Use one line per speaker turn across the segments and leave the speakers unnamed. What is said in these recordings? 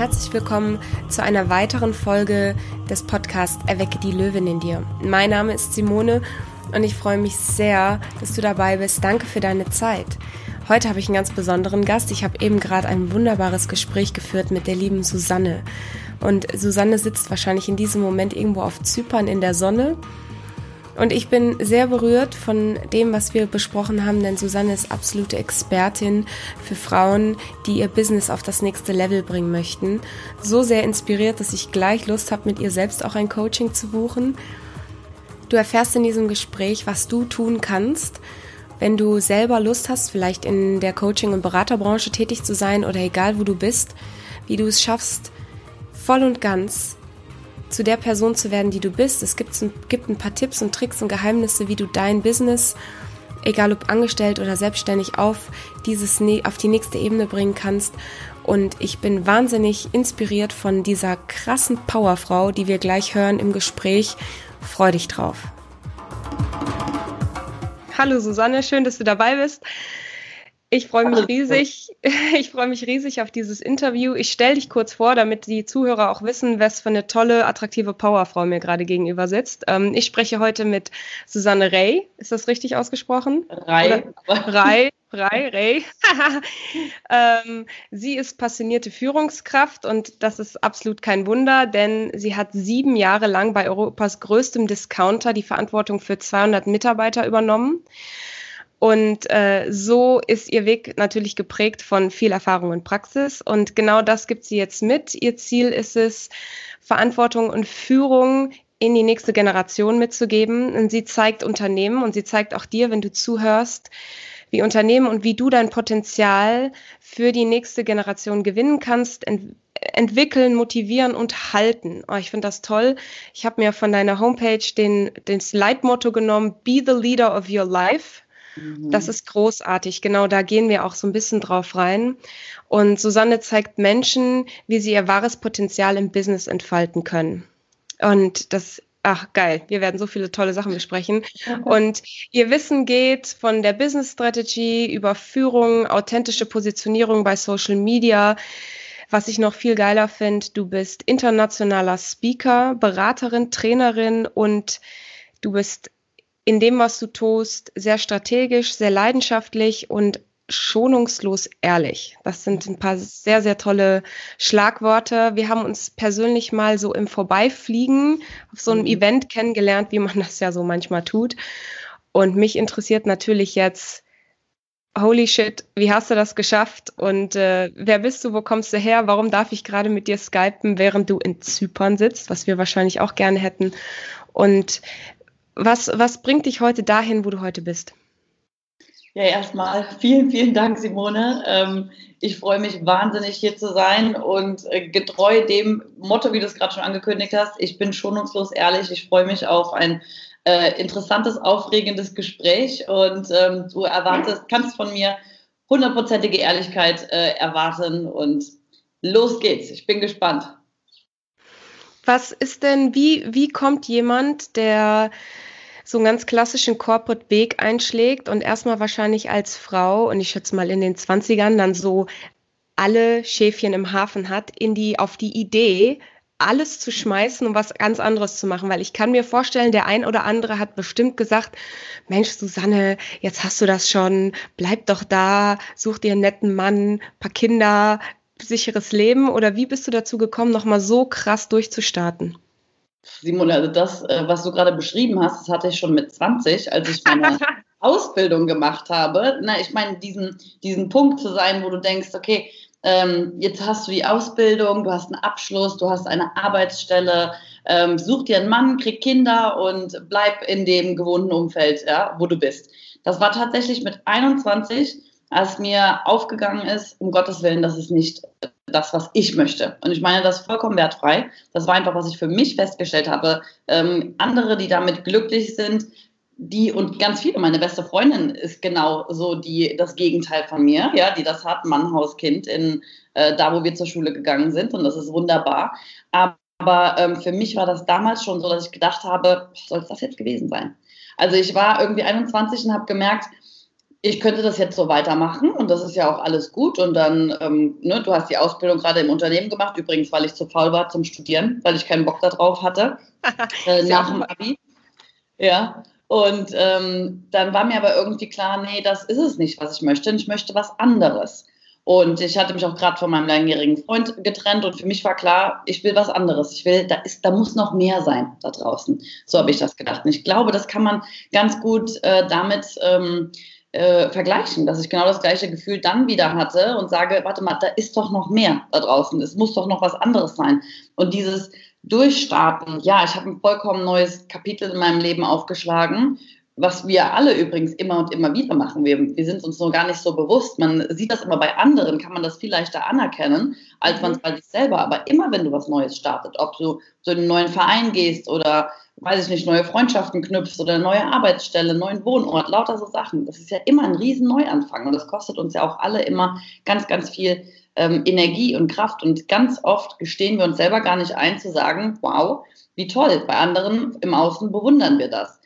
herzlich willkommen zu einer weiteren Folge des Podcasts Erwecke die Löwin in dir. Mein Name ist Simone und ich freue mich sehr, dass du dabei bist. Danke für deine Zeit. Heute habe ich einen ganz besonderen Gast. Ich habe eben gerade ein wunderbares Gespräch geführt mit der lieben Susanne. Und Susanne sitzt wahrscheinlich in diesem Moment irgendwo auf Zypern in der Sonne und ich bin sehr berührt von dem, was wir besprochen haben, denn Susanne ist absolute Expertin für Frauen, die ihr Business auf das nächste Level bringen möchten. So sehr inspiriert, dass ich gleich Lust habe, mit ihr selbst auch ein Coaching zu buchen. Du erfährst in diesem Gespräch, was du tun kannst, wenn du selber Lust hast, vielleicht in der Coaching- und Beraterbranche tätig zu sein oder egal wo du bist, wie du es schaffst, voll und ganz zu der Person zu werden, die du bist. Es gibt, gibt ein paar Tipps und Tricks und Geheimnisse, wie du dein Business, egal ob angestellt oder selbstständig, auf, dieses, auf die nächste Ebene bringen kannst. Und ich bin wahnsinnig inspiriert von dieser krassen Powerfrau, die wir gleich hören im Gespräch. Freu dich drauf. Hallo Susanne, schön, dass du dabei bist. Ich freue mich riesig. Ich freue mich riesig auf dieses Interview. Ich stelle dich kurz vor, damit die Zuhörer auch wissen, was für eine tolle, attraktive Powerfrau mir gerade gegenüber sitzt. Ähm, ich spreche heute mit Susanne Rey. Ist das richtig ausgesprochen?
Rey.
Rey. Rey, Rey. ähm, sie ist passionierte Führungskraft und das ist absolut kein Wunder, denn sie hat sieben Jahre lang bei Europas größtem Discounter die Verantwortung für 200 Mitarbeiter übernommen. Und äh, so ist ihr Weg natürlich geprägt von viel Erfahrung und Praxis. Und genau das gibt sie jetzt mit. Ihr Ziel ist es, Verantwortung und Führung in die nächste Generation mitzugeben. Und sie zeigt Unternehmen und sie zeigt auch dir, wenn du zuhörst, wie Unternehmen und wie du dein Potenzial für die nächste Generation gewinnen kannst, ent entwickeln, motivieren und halten. Oh, ich finde das toll. Ich habe mir von deiner Homepage den, den Leitmotto genommen, Be the Leader of Your Life. Das mhm. ist großartig. Genau da gehen wir auch so ein bisschen drauf rein. Und Susanne zeigt Menschen, wie sie ihr wahres Potenzial im Business entfalten können. Und das Ach, geil. Wir werden so viele tolle Sachen besprechen. Und ihr Wissen geht von der Business Strategy über Führung, authentische Positionierung bei Social Media. Was ich noch viel geiler finde, du bist internationaler Speaker, Beraterin, Trainerin und du bist in dem, was du tust, sehr strategisch, sehr leidenschaftlich und schonungslos ehrlich. Das sind ein paar sehr, sehr tolle Schlagworte. Wir haben uns persönlich mal so im Vorbeifliegen auf so einem mhm. Event kennengelernt, wie man das ja so manchmal tut. Und mich interessiert natürlich jetzt, holy shit, wie hast du das geschafft? Und äh, wer bist du? Wo kommst du her? Warum darf ich gerade mit dir skypen, während du in Zypern sitzt, was wir wahrscheinlich auch gerne hätten? Und was, was bringt dich heute dahin, wo du heute bist?
Ja, erstmal vielen, vielen Dank, Simone. Ähm, ich freue mich wahnsinnig, hier zu sein und äh, getreu dem Motto, wie du es gerade schon angekündigt hast, ich bin schonungslos ehrlich. Ich freue mich auf ein äh, interessantes, aufregendes Gespräch und ähm, du erwartest, kannst von mir hundertprozentige Ehrlichkeit äh, erwarten und los geht's. Ich bin gespannt.
Was ist denn, wie, wie kommt jemand, der so einen ganz klassischen Corporate Weg einschlägt und erstmal wahrscheinlich als Frau und ich schätze mal in den 20ern dann so alle Schäfchen im Hafen hat, in die, auf die Idee, alles zu schmeißen und was ganz anderes zu machen, weil ich kann mir vorstellen, der ein oder andere hat bestimmt gesagt, Mensch, Susanne, jetzt hast du das schon, bleib doch da, such dir einen netten Mann, paar Kinder, sicheres Leben oder wie bist du dazu gekommen, nochmal so krass durchzustarten?
Simone, also das, äh, was du gerade beschrieben hast, das hatte ich schon mit 20, als ich meine Ausbildung gemacht habe. Na, ich meine, diesen, diesen Punkt zu sein, wo du denkst, okay, ähm, jetzt hast du die Ausbildung, du hast einen Abschluss, du hast eine Arbeitsstelle, ähm, such dir einen Mann, krieg Kinder und bleib in dem gewohnten Umfeld, ja, wo du bist. Das war tatsächlich mit 21 als mir aufgegangen ist, um Gottes Willen, das ist nicht das, was ich möchte. Und ich meine das vollkommen wertfrei. Das war einfach, was ich für mich festgestellt habe. Ähm, andere, die damit glücklich sind, die und ganz viele, meine beste Freundin ist genau so die, das Gegenteil von mir, ja, die das hat, Mann, Haus, Kind, in, äh, da, wo wir zur Schule gegangen sind und das ist wunderbar. Aber ähm, für mich war das damals schon so, dass ich gedacht habe, soll es das jetzt gewesen sein? Also ich war irgendwie 21 und habe gemerkt, ich könnte das jetzt so weitermachen und das ist ja auch alles gut. Und dann, ähm, ne, du hast die Ausbildung gerade im Unternehmen gemacht, übrigens, weil ich zu faul war zum Studieren, weil ich keinen Bock darauf hatte, äh, nach dem Abi. Ja, und ähm, dann war mir aber irgendwie klar, nee, das ist es nicht, was ich möchte. Ich möchte was anderes. Und ich hatte mich auch gerade von meinem langjährigen Freund getrennt und für mich war klar, ich will was anderes. Ich will, da ist, da muss noch mehr sein da draußen. So habe ich das gedacht. Und ich glaube, das kann man ganz gut äh, damit ähm, äh, vergleichen, dass ich genau das gleiche Gefühl dann wieder hatte und sage, warte mal, da ist doch noch mehr da draußen. Es muss doch noch was anderes sein. Und dieses Durchstarten, ja, ich habe ein vollkommen neues Kapitel in meinem Leben aufgeschlagen was wir alle übrigens immer und immer wieder machen. Wir, wir sind uns nur gar nicht so bewusst. Man sieht das immer bei anderen, kann man das viel leichter anerkennen, als mhm. man es bei sich selber. Aber immer, wenn du was Neues startet, ob du zu einem neuen Verein gehst oder, weiß ich nicht, neue Freundschaften knüpfst oder eine neue Arbeitsstelle, neuen Wohnort, lauter so Sachen. Das ist ja immer ein riesen Neuanfang und das kostet uns ja auch alle immer ganz, ganz viel ähm, Energie und Kraft. Und ganz oft gestehen wir uns selber gar nicht ein zu sagen, wow, wie toll. Bei anderen im Außen bewundern wir das.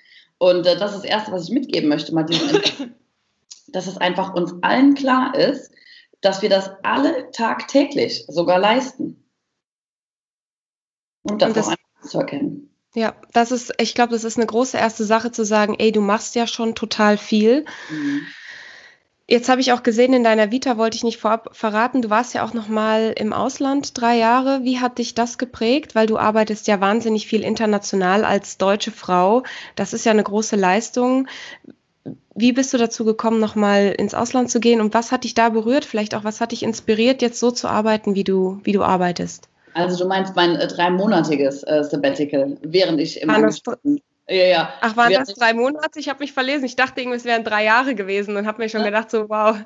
Und äh, das ist das Erste, was ich mitgeben möchte, mal dass es einfach uns allen klar ist, dass wir das alle tagtäglich sogar leisten. Und das, Und das auch einfach zu erkennen.
Ja, das ist, ich glaube, das ist eine große erste Sache zu sagen, ey, du machst ja schon total viel. Mhm. Jetzt habe ich auch gesehen, in deiner Vita wollte ich nicht vorab verraten, du warst ja auch noch mal im Ausland drei Jahre. Wie hat dich das geprägt? Weil du arbeitest ja wahnsinnig viel international als deutsche Frau. Das ist ja eine große Leistung. Wie bist du dazu gekommen, noch mal ins Ausland zu gehen? Und was hat dich da berührt? Vielleicht auch, was hat dich inspiriert, jetzt so zu arbeiten, wie du, wie du arbeitest?
Also du meinst mein äh, dreimonatiges äh, Sabbatical, während ich im Angestellten
ja, ja. Ach, waren das drei Monate? Ich habe mich verlesen. Ich dachte irgendwie, es wären drei Jahre gewesen und habe mir schon ja. gedacht, so wow.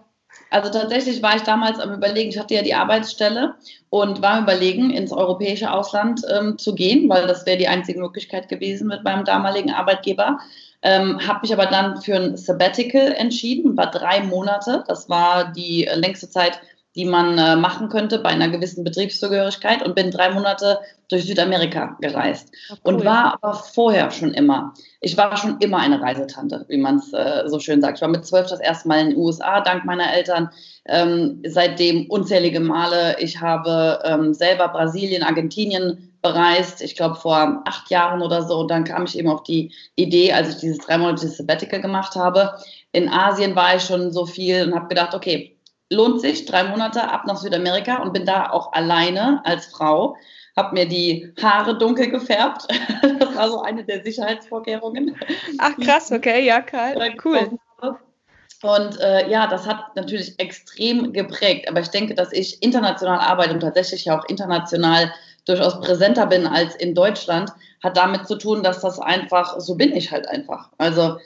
Also tatsächlich war ich damals am Überlegen, ich hatte ja die Arbeitsstelle und war am Überlegen, ins europäische Ausland ähm, zu gehen, weil das wäre die einzige Möglichkeit gewesen mit meinem damaligen Arbeitgeber. Ähm, habe mich aber dann für ein Sabbatical entschieden, war drei Monate. Das war die äh, längste Zeit, die man äh, machen könnte bei einer gewissen Betriebszugehörigkeit und bin drei Monate durch Südamerika gereist Ach, cool. und war aber vorher schon immer, ich war schon immer eine Reisetante, wie man es äh, so schön sagt. Ich war mit zwölf das erste Mal in den USA, dank meiner Eltern, ähm, seitdem unzählige Male. Ich habe ähm, selber Brasilien, Argentinien bereist, ich glaube vor acht Jahren oder so. Und dann kam ich eben auf die Idee, als ich dieses drei Monate Sabbatical gemacht habe. In Asien war ich schon so viel und habe gedacht, okay, lohnt sich, drei Monate ab nach Südamerika und bin da auch alleine als Frau. Habe mir die Haare dunkel gefärbt. Das war so eine der Sicherheitsvorkehrungen.
Ach krass, okay, ja, cool.
Und äh, ja, das hat natürlich extrem geprägt. Aber ich denke, dass ich international arbeite und tatsächlich ja auch international durchaus präsenter bin als in Deutschland, hat damit zu tun, dass das einfach, so bin ich halt einfach. Also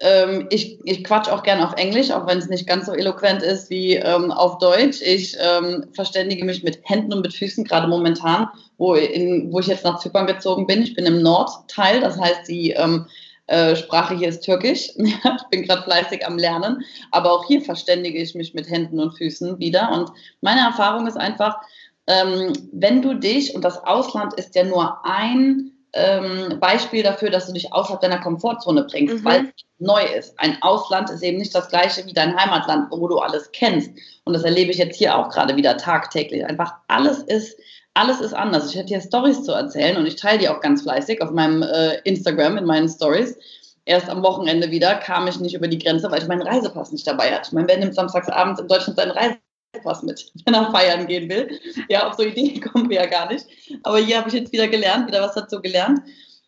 ähm, ich, ich quatsch auch gern auf Englisch, auch wenn es nicht ganz so eloquent ist wie ähm, auf Deutsch. Ich ähm, verständige mich mit Händen und mit Füßen, gerade momentan, wo, in, wo ich jetzt nach Zypern gezogen bin. Ich bin im Nordteil, das heißt, die ähm, äh, Sprache hier ist Türkisch. ich bin gerade fleißig am Lernen, aber auch hier verständige ich mich mit Händen und Füßen wieder. Und meine Erfahrung ist einfach, ähm, wenn du dich, und das Ausland ist ja nur ein ähm, Beispiel dafür, dass du dich außerhalb deiner Komfortzone bringst, mhm. weil es neu ist. Ein Ausland ist eben nicht das gleiche wie dein Heimatland, wo du alles kennst. Und das erlebe ich jetzt hier auch gerade wieder tagtäglich. Einfach alles ist, alles ist anders. Ich hätte hier Stories zu erzählen und ich teile die auch ganz fleißig auf meinem äh, Instagram in meinen Stories. Erst am Wochenende wieder kam ich nicht über die Grenze, weil ich meinen Reisepass nicht dabei hatte. Ich meine, wer nimmt samstagsabends in Deutschland seinen Reisepass? Was mit, wenn er feiern gehen will. Ja, auf so Ideen kommen wir ja gar nicht. Aber hier habe ich jetzt wieder gelernt, wieder was dazu gelernt.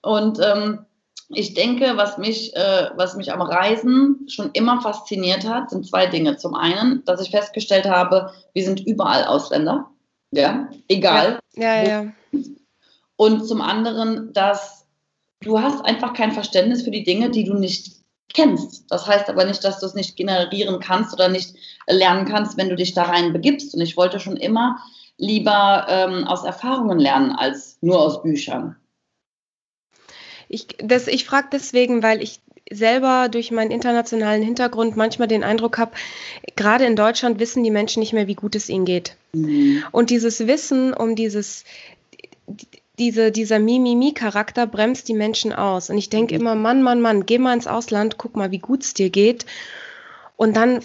Und ähm, ich denke, was mich, äh, was mich am Reisen schon immer fasziniert hat, sind zwei Dinge. Zum einen, dass ich festgestellt habe, wir sind überall Ausländer. Ja, egal.
Ja, ja. ja.
Und zum anderen, dass du hast einfach kein Verständnis für die Dinge, die du nicht kennst. Das heißt aber nicht, dass du es nicht generieren kannst oder nicht lernen kannst, wenn du dich da rein begibst. Und ich wollte schon immer lieber ähm, aus Erfahrungen lernen als nur aus Büchern.
Ich, ich frage deswegen, weil ich selber durch meinen internationalen Hintergrund manchmal den Eindruck habe, gerade in Deutschland wissen die Menschen nicht mehr, wie gut es ihnen geht. Mhm. Und dieses Wissen um dieses, diese, dieser Mimimi-Charakter bremst die Menschen aus. Und ich denke mhm. immer, Mann, Mann, Mann, geh mal ins Ausland, guck mal, wie gut es dir geht. Und dann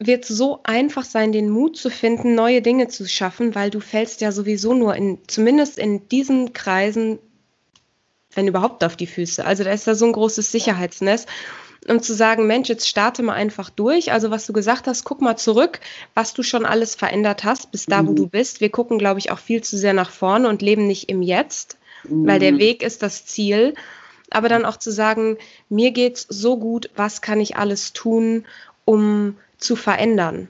wird es so einfach sein, den Mut zu finden, neue Dinge zu schaffen, weil du fällst ja sowieso nur in, zumindest in diesen Kreisen, wenn überhaupt auf die Füße. Also da ist da so ein großes Sicherheitsnetz. Um zu sagen, Mensch, jetzt starte mal einfach durch. Also was du gesagt hast, guck mal zurück, was du schon alles verändert hast, bis da, wo mhm. du bist. Wir gucken, glaube ich, auch viel zu sehr nach vorne und leben nicht im Jetzt, mhm. weil der mhm. Weg ist das Ziel. Aber dann auch zu sagen, mir geht's so gut, was kann ich alles tun, um zu verändern.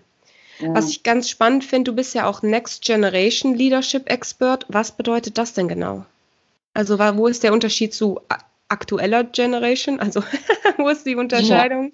Ja. Was ich ganz spannend finde, du bist ja auch Next Generation Leadership Expert. Was bedeutet das denn genau? Also wo ist der Unterschied zu aktueller Generation? Also wo ist die Unterscheidung?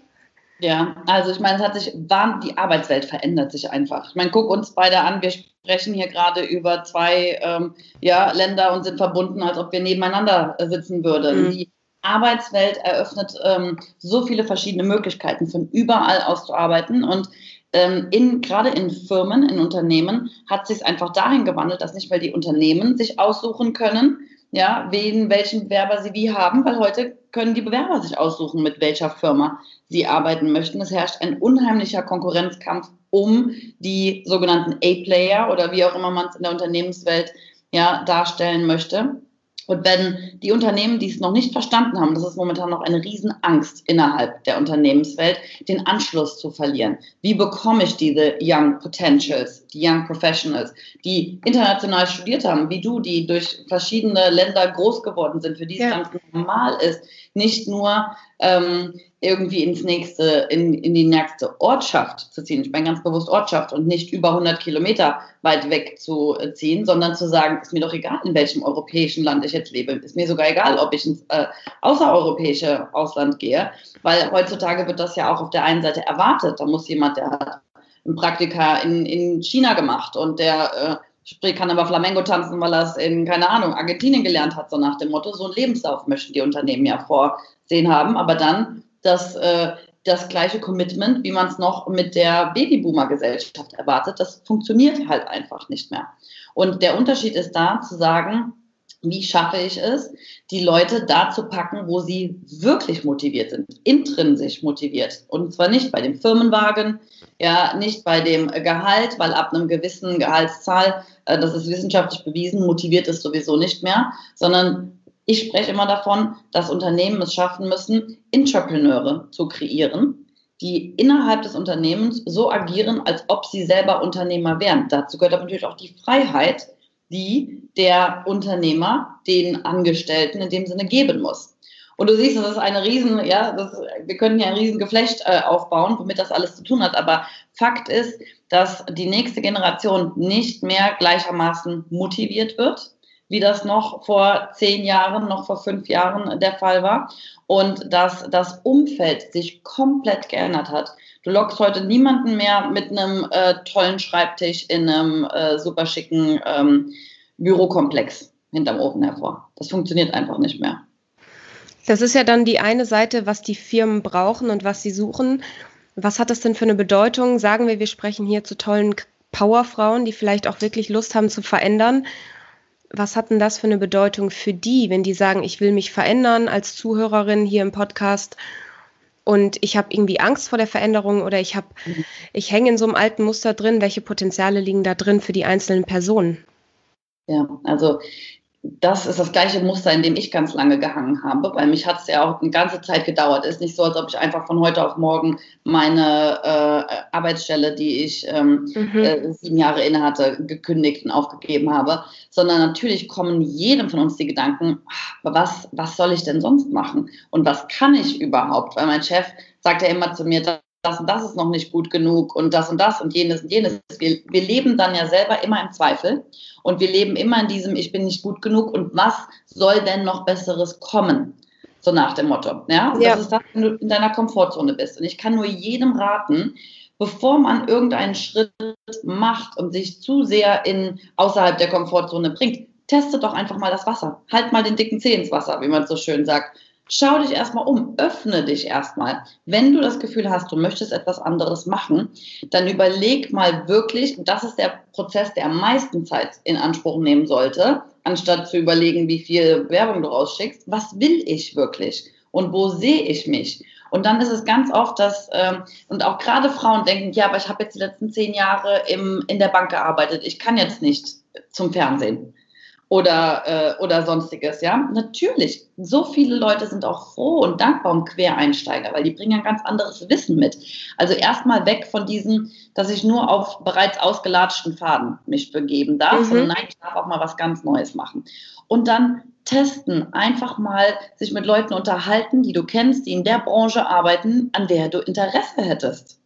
Ja. ja. also ich meine, es hat sich, die Arbeitswelt verändert sich einfach. Ich meine, guck uns beide an, wir sprechen hier gerade über zwei ähm, ja, Länder und sind verbunden, als ob wir nebeneinander sitzen würden. Mhm. Die Arbeitswelt eröffnet ähm, so viele verschiedene Möglichkeiten, von überall aus zu arbeiten. Und ähm, in, gerade in Firmen, in Unternehmen, hat sich einfach dahin gewandelt, dass nicht mehr die Unternehmen sich aussuchen können, ja, wen, welchen Bewerber sie wie haben, weil heute können die Bewerber sich aussuchen, mit welcher Firma sie arbeiten möchten. Es herrscht ein unheimlicher Konkurrenzkampf um die sogenannten A-Player oder wie auch immer man es in der Unternehmenswelt ja, darstellen möchte. Und wenn die Unternehmen, die es noch nicht verstanden haben, das ist momentan noch eine Riesenangst innerhalb der Unternehmenswelt, den Anschluss zu verlieren. Wie bekomme ich diese Young Potentials, die Young Professionals, die international studiert haben, wie du, die durch verschiedene Länder groß geworden sind, für die es ja. ganz normal ist, nicht nur ähm, irgendwie ins nächste, in, in die nächste Ortschaft zu ziehen. Ich meine ganz bewusst Ortschaft und nicht über 100 Kilometer weit weg zu ziehen, sondern zu sagen, ist mir doch egal, in welchem europäischen Land ich jetzt lebe. Ist mir sogar egal, ob ich ins äh, außereuropäische Ausland gehe, weil heutzutage wird das ja auch auf der einen Seite erwartet. Da muss jemand, der hat ein Praktika in, in China gemacht und der äh, Sprich, kann aber Flamengo tanzen, weil er es in, keine Ahnung, Argentinien gelernt hat, so nach dem Motto. So ein Lebenslauf möchten die Unternehmen ja vorsehen haben. Aber dann das, äh, das gleiche Commitment, wie man es noch mit der Babyboomer-Gesellschaft erwartet, das funktioniert halt einfach nicht mehr. Und der Unterschied ist da zu sagen, wie schaffe ich es, die Leute da zu packen, wo sie wirklich motiviert sind, intrinsisch motiviert. Und zwar nicht bei dem Firmenwagen, ja, nicht bei dem Gehalt, weil ab einem gewissen Gehaltszahl, äh, das ist wissenschaftlich bewiesen, motiviert es sowieso nicht mehr, sondern ich spreche immer davon, dass Unternehmen es schaffen müssen, Entrepreneure zu kreieren, die innerhalb des Unternehmens so agieren, als ob sie selber Unternehmer wären. Dazu gehört aber natürlich auch die Freiheit, die der Unternehmer den Angestellten in dem Sinne geben muss. Und du siehst, das ist eine riesen, ja, das, wir können hier ein riesen Geflecht äh, aufbauen, womit das alles zu tun hat. Aber Fakt ist, dass die nächste Generation nicht mehr gleichermaßen motiviert wird, wie das noch vor zehn Jahren, noch vor fünf Jahren der Fall war. Und dass das Umfeld sich komplett geändert hat. Du lockst heute niemanden mehr mit einem äh, tollen Schreibtisch in einem äh, super schicken ähm, Bürokomplex hinterm Ofen hervor. Das funktioniert einfach nicht mehr.
Das ist ja dann die eine Seite, was die Firmen brauchen und was sie suchen. Was hat das denn für eine Bedeutung? Sagen wir, wir sprechen hier zu tollen Powerfrauen, die vielleicht auch wirklich Lust haben zu verändern was hat denn das für eine Bedeutung für die, wenn die sagen, ich will mich verändern als Zuhörerin hier im Podcast und ich habe irgendwie Angst vor der Veränderung oder ich habe, mhm. ich hänge in so einem alten Muster drin, welche Potenziale liegen da drin für die einzelnen Personen?
Ja, also das ist das gleiche Muster, in dem ich ganz lange gehangen habe. Bei mich hat es ja auch eine ganze Zeit gedauert. Ist nicht so, als ob ich einfach von heute auf morgen meine äh, Arbeitsstelle, die ich ähm, mhm. äh, sieben Jahre inne hatte, gekündigt und aufgegeben habe, sondern natürlich kommen jedem von uns die Gedanken, was, was soll ich denn sonst machen? Und was kann ich überhaupt? Weil mein Chef sagt ja immer zu mir, das und das ist noch nicht gut genug und das und das und jenes und jenes. Wir, wir leben dann ja selber immer im Zweifel und wir leben immer in diesem, ich bin nicht gut genug und was soll denn noch Besseres kommen? So nach dem Motto. Ja, ja. das ist das, wenn du in deiner Komfortzone bist. Und ich kann nur jedem raten, bevor man irgendeinen Schritt macht und sich zu sehr in außerhalb der Komfortzone bringt, teste doch einfach mal das Wasser. Halt mal den dicken Zeh ins Wasser, wie man so schön sagt. Schau dich erstmal um, öffne dich erstmal. Wenn du das Gefühl hast, du möchtest etwas anderes machen, dann überleg mal wirklich, das ist der Prozess, der am meisten Zeit in Anspruch nehmen sollte, anstatt zu überlegen, wie viel Werbung du rausschickst, was will ich wirklich? Und wo sehe ich mich? Und dann ist es ganz oft, dass, ähm, und auch gerade Frauen denken, ja, aber ich habe jetzt die letzten zehn Jahre im, in der Bank gearbeitet, ich kann jetzt nicht zum Fernsehen oder, äh, oder sonstiges, ja. Natürlich, so viele Leute sind auch froh und dankbar um Quereinsteiger, weil die bringen ein ganz anderes Wissen mit. Also erstmal weg von diesem, dass ich nur auf bereits ausgelatschten Faden mich begeben darf, mhm. nein, ich darf auch mal was ganz Neues machen. Und dann testen, einfach mal sich mit Leuten unterhalten, die du kennst, die in der Branche arbeiten, an der du Interesse hättest.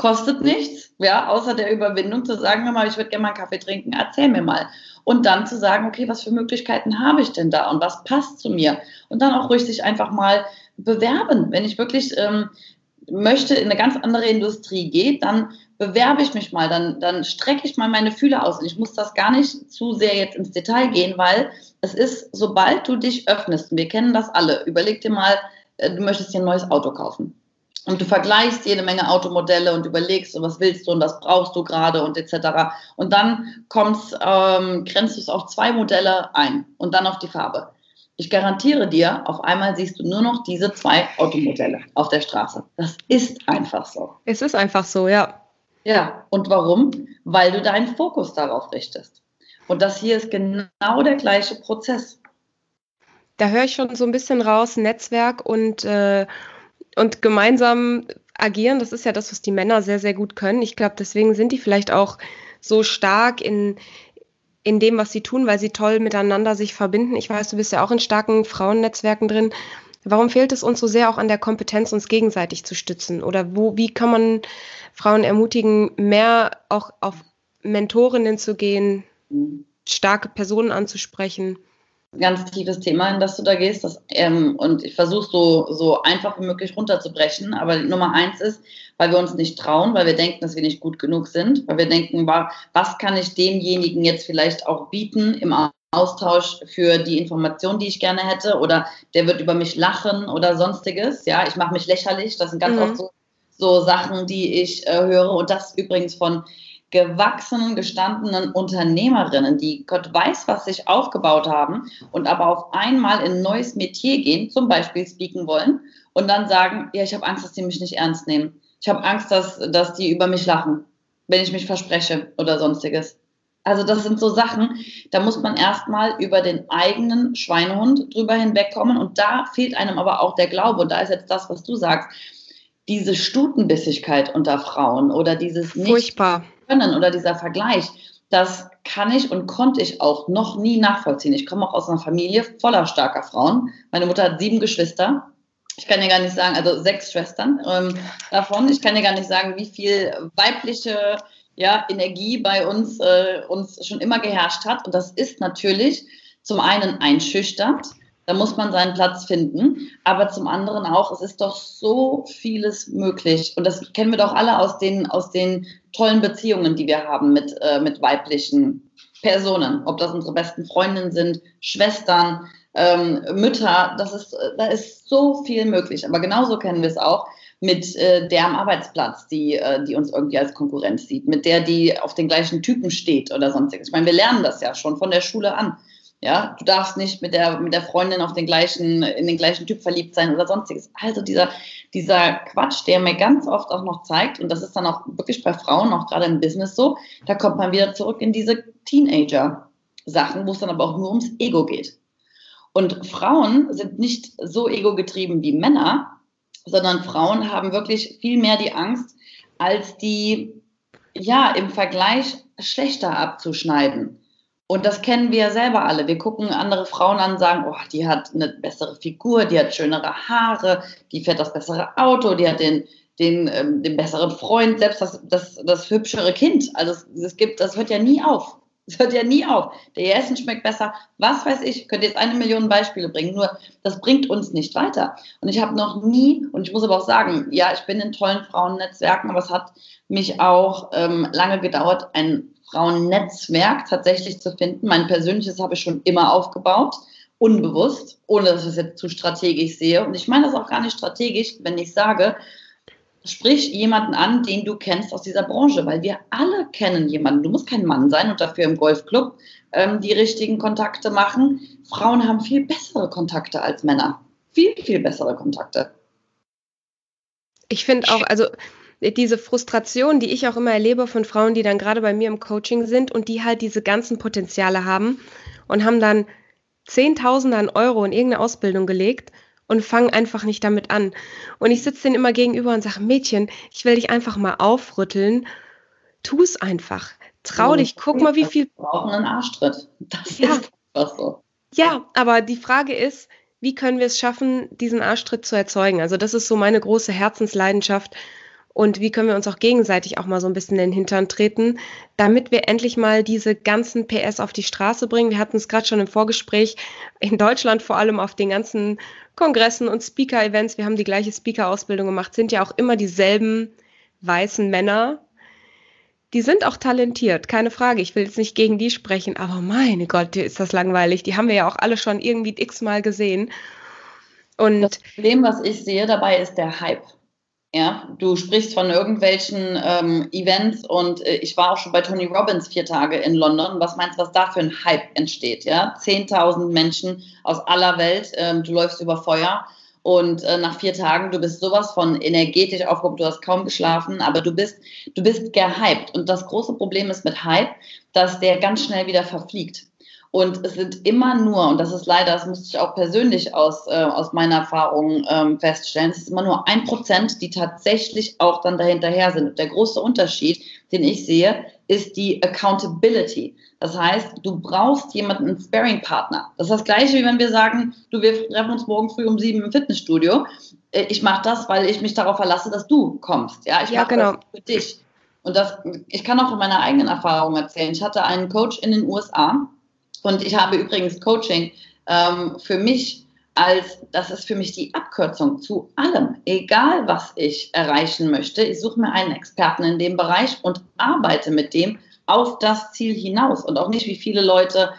Kostet nichts, ja, außer der Überwindung zu sagen, hör mal, ich würde gerne mal einen Kaffee trinken, erzähl mir mal. Und dann zu sagen, okay, was für Möglichkeiten habe ich denn da und was passt zu mir? Und dann auch ruhig sich einfach mal bewerben. Wenn ich wirklich ähm, möchte, in eine ganz andere Industrie geht, dann bewerbe ich mich mal, dann, dann strecke ich mal meine Fühler aus. Und ich muss das gar nicht zu sehr jetzt ins Detail gehen, weil es ist, sobald du dich öffnest, und wir kennen das alle, überleg dir mal, äh, du möchtest dir ein neues Auto kaufen und du vergleichst jede Menge Automodelle und überlegst, was willst du und was brauchst du gerade und etc. Und dann kommst, ähm, grenzt du es auf zwei Modelle ein und dann auf die Farbe. Ich garantiere dir, auf einmal siehst du nur noch diese zwei Automodelle auf der Straße. Das ist einfach so.
Es ist einfach so, ja.
Ja, und warum? Weil du deinen Fokus darauf richtest. Und das hier ist genau der gleiche Prozess.
Da höre ich schon so ein bisschen raus, Netzwerk und äh, und gemeinsam agieren, das ist ja das, was die Männer sehr, sehr gut können. Ich glaube, deswegen sind die vielleicht auch so stark in, in dem, was sie tun, weil sie toll miteinander sich verbinden. Ich weiß, du bist ja auch in starken Frauennetzwerken drin. Warum fehlt es uns so sehr auch an der Kompetenz, uns gegenseitig zu stützen? Oder wo, wie kann man Frauen ermutigen, mehr auch auf Mentorinnen zu gehen, starke Personen anzusprechen?
Ganz tiefes Thema, in das du da gehst. Das, ähm, und ich versuche so, so einfach wie möglich runterzubrechen. Aber Nummer eins ist, weil wir uns nicht trauen, weil wir denken, dass wir nicht gut genug sind, weil wir denken, was kann ich demjenigen jetzt vielleicht auch bieten im Austausch für die Information, die ich gerne hätte, oder der wird über mich lachen oder sonstiges. Ja, ich mache mich lächerlich. Das sind ganz mhm. oft so, so Sachen, die ich äh, höre. Und das übrigens von gewachsenen, gestandenen Unternehmerinnen, die Gott weiß, was sich aufgebaut haben und aber auf einmal in ein neues Metier gehen, zum Beispiel speaken wollen und dann sagen, ja, ich habe Angst, dass die mich nicht ernst nehmen. Ich habe Angst, dass, dass die über mich lachen, wenn ich mich verspreche oder sonstiges. Also das sind so Sachen, da muss man erstmal über den eigenen Schweinehund drüber hinwegkommen und da fehlt einem aber auch der Glaube und da ist jetzt das, was du sagst, diese Stutenbissigkeit unter Frauen oder dieses
nicht Furchtbar
können oder dieser Vergleich, das kann ich und konnte ich auch noch nie nachvollziehen. Ich komme auch aus einer Familie voller starker Frauen. Meine Mutter hat sieben Geschwister. Ich kann dir gar nicht sagen, also sechs Schwestern ähm, davon. Ich kann dir gar nicht sagen, wie viel weibliche ja, Energie bei uns, äh, uns schon immer geherrscht hat. Und das ist natürlich zum einen einschüchternd, da muss man seinen Platz finden. Aber zum anderen auch, es ist doch so vieles möglich. Und das kennen wir doch alle aus den, aus den tollen Beziehungen, die wir haben mit, äh, mit weiblichen Personen. Ob das unsere besten Freundinnen sind, Schwestern, ähm, Mütter. Das ist, da ist so viel möglich. Aber genauso kennen wir es auch mit äh, der am Arbeitsplatz, die, äh, die uns irgendwie als Konkurrenz sieht, mit der, die auf den gleichen Typen steht oder sonstiges. Ich meine, wir lernen das ja schon von der Schule an. Ja, du darfst nicht mit der, mit der Freundin auf den gleichen, in den gleichen Typ verliebt sein oder sonstiges. Also dieser, dieser Quatsch, der mir ganz oft auch noch zeigt, und das ist dann auch wirklich bei Frauen, auch gerade im Business so, da kommt man wieder zurück in diese Teenager-Sachen, wo es dann aber auch nur ums Ego geht. Und Frauen sind nicht so ego-getrieben wie Männer, sondern Frauen haben wirklich viel mehr die Angst, als die, ja, im Vergleich schlechter abzuschneiden. Und das kennen wir ja selber alle. Wir gucken andere Frauen an und sagen, oh, die hat eine bessere Figur, die hat schönere Haare, die fährt das bessere Auto, die hat den, den, ähm, den besseren Freund, selbst das, das, das hübschere Kind. Also es, es gibt, das hört ja nie auf. Es hört ja nie auf. Der Essen schmeckt besser. Was weiß ich, ich könnte jetzt eine Million Beispiele bringen, nur das bringt uns nicht weiter. Und ich habe noch nie, und ich muss aber auch sagen, ja, ich bin in tollen Frauennetzwerken, aber es hat mich auch ähm, lange gedauert, ein Frauennetzwerk tatsächlich zu finden. Mein persönliches habe ich schon immer aufgebaut, unbewusst, ohne dass ich es jetzt zu strategisch sehe. Und ich meine das auch gar nicht strategisch, wenn ich sage, sprich jemanden an, den du kennst aus dieser Branche, weil wir alle kennen jemanden. Du musst kein Mann sein und dafür im Golfclub ähm, die richtigen Kontakte machen. Frauen haben viel bessere Kontakte als Männer. Viel, viel bessere Kontakte.
Ich finde auch, also diese Frustration, die ich auch immer erlebe von Frauen, die dann gerade bei mir im Coaching sind und die halt diese ganzen Potenziale haben und haben dann Zehntausende an Euro in irgendeine Ausbildung gelegt und fangen einfach nicht damit an. Und ich sitze denen immer gegenüber und sage, Mädchen, ich will dich einfach mal aufrütteln. Tu es einfach. Trau dich, guck mal, wie viel. Wir
brauchen einen Arschtritt. Das ja. ist einfach so.
Ja, aber die Frage ist, wie können wir es schaffen, diesen Arschtritt zu erzeugen? Also das ist so meine große Herzensleidenschaft. Und wie können wir uns auch gegenseitig auch mal so ein bisschen in den Hintern treten, damit wir endlich mal diese ganzen PS auf die Straße bringen. Wir hatten es gerade schon im Vorgespräch, in Deutschland vor allem auf den ganzen Kongressen und Speaker-Events, wir haben die gleiche Speaker-Ausbildung gemacht, sind ja auch immer dieselben weißen Männer, die sind auch talentiert, keine Frage. Ich will jetzt nicht gegen die sprechen, aber meine Gott, ist das langweilig. Die haben wir ja auch alle schon irgendwie x-mal gesehen.
Und das Problem, was ich sehe dabei, ist der Hype. Ja, du sprichst von irgendwelchen ähm, Events und äh, ich war auch schon bei Tony Robbins vier Tage in London. Was meinst du, was da für ein Hype entsteht? Ja, 10.000 Menschen aus aller Welt, ähm, du läufst über Feuer und äh, nach vier Tagen, du bist sowas von energetisch aufgehoben, du hast kaum geschlafen, aber du bist, du bist gehypt. Und das große Problem ist mit Hype, dass der ganz schnell wieder verfliegt. Und es sind immer nur, und das ist leider, das musste ich auch persönlich aus, äh, aus meiner Erfahrung ähm, feststellen, es ist immer nur ein Prozent, die tatsächlich auch dann dahinterher sind. Der große Unterschied, den ich sehe, ist die Accountability. Das heißt, du brauchst jemanden, einen Sparing-Partner. Das ist das Gleiche, wie wenn wir sagen, du, wir treffen uns morgen früh um sieben im Fitnessstudio. Äh, ich mache das, weil ich mich darauf verlasse, dass du kommst. Ja, ich
ja,
mache
genau.
das für dich. Und das, ich kann auch von meiner eigenen Erfahrung erzählen. Ich hatte einen Coach in den USA und ich habe übrigens Coaching ähm, für mich als, das ist für mich die Abkürzung zu allem. Egal, was ich erreichen möchte, ich suche mir einen Experten in dem Bereich und arbeite mit dem auf das Ziel hinaus. Und auch nicht, wie viele Leute,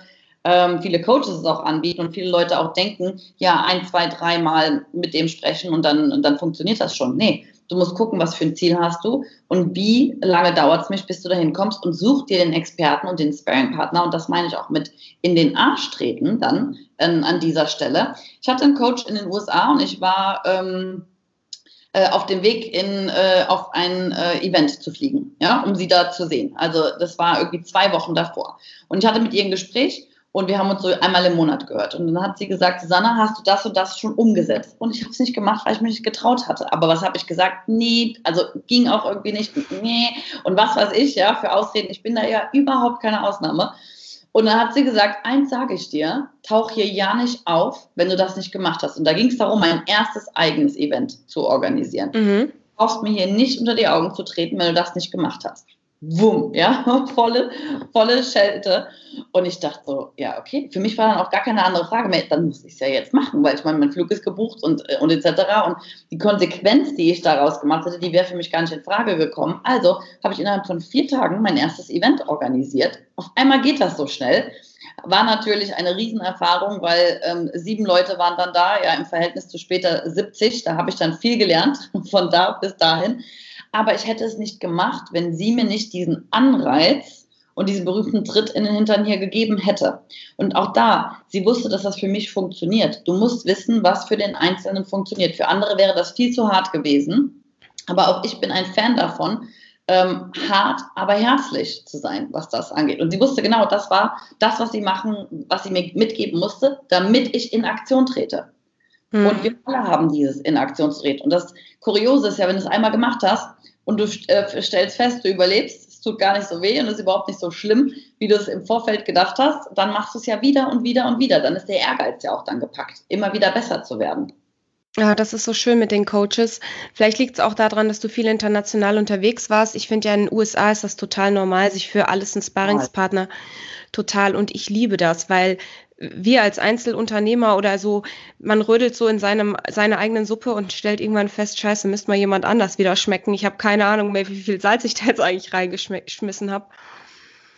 ähm, viele Coaches es auch anbieten und viele Leute auch denken, ja, ein, zwei, dreimal mit dem sprechen und dann, und dann funktioniert das schon. Nee, Du musst gucken, was für ein Ziel hast du und wie lange dauert es mich, bis du dahin kommst und such dir den Experten und den Sparing-Partner. Und das meine ich auch mit in den Arsch treten dann ähm, an dieser Stelle. Ich hatte einen Coach in den USA und ich war ähm, äh, auf dem Weg in, äh, auf ein äh, Event zu fliegen, ja, um sie da zu sehen. Also das war irgendwie zwei Wochen davor. Und ich hatte mit ihr ein Gespräch und wir haben uns so einmal im Monat gehört. Und dann hat sie gesagt, Susanna, hast du das und das schon umgesetzt? Und ich habe es nicht gemacht, weil ich mich nicht getraut hatte. Aber was habe ich gesagt? Nee, also ging auch irgendwie nicht. Nee. Und was weiß ich, ja, für Ausreden. Ich bin da ja überhaupt keine Ausnahme. Und dann hat sie gesagt, eins sage ich dir, tauch hier ja nicht auf, wenn du das nicht gemacht hast. Und da ging es darum, mein erstes eigenes Event zu organisieren. Mhm. Du brauchst mir hier nicht unter die Augen zu treten, wenn du das nicht gemacht hast wumm, ja, volle, volle Schelte. Und ich dachte so, ja, okay, für mich war dann auch gar keine andere Frage mehr, dann muss ich es ja jetzt machen, weil ich meine, mein Flug ist gebucht und, äh, und etc. Und die Konsequenz, die ich daraus gemacht hätte, die wäre für mich gar nicht in Frage gekommen. Also habe ich innerhalb von vier Tagen mein erstes Event organisiert. Auf einmal geht das so schnell. War natürlich eine Riesenerfahrung, weil ähm, sieben Leute waren dann da, ja, im Verhältnis zu später 70. Da habe ich dann viel gelernt, von da bis dahin. Aber ich hätte es nicht gemacht, wenn sie mir nicht diesen Anreiz und diesen berühmten Tritt in den Hintern hier gegeben hätte. Und auch da, sie wusste, dass das für mich funktioniert. Du musst wissen, was für den Einzelnen funktioniert. Für andere wäre das viel zu hart gewesen. Aber auch ich bin ein Fan davon, ähm, hart, aber herzlich zu sein, was das angeht. Und sie wusste genau, das war das, was sie machen, was sie mir mitgeben musste, damit ich in Aktion trete. Mhm. Und wir alle haben dieses in Aktion zu treten. Und das Kuriose ist ja, wenn du es einmal gemacht hast, und du äh, stellst fest, du überlebst, es tut gar nicht so weh und es ist überhaupt nicht so schlimm, wie du es im Vorfeld gedacht hast, dann machst du es ja wieder und wieder und wieder. Dann ist der Ehrgeiz ja auch dann gepackt, immer wieder besser zu werden.
Ja, das ist so schön mit den Coaches. Vielleicht liegt es auch daran, dass du viel international unterwegs warst. Ich finde ja in den USA ist das total normal, sich für alles einen Sparringspartner total und ich liebe das, weil wir als Einzelunternehmer oder so, man rödelt so in seinem, seiner eigenen Suppe und stellt irgendwann fest, scheiße, müsste mal jemand anders wieder schmecken. Ich habe keine Ahnung mehr, wie viel Salz ich da jetzt eigentlich reingeschmissen habe.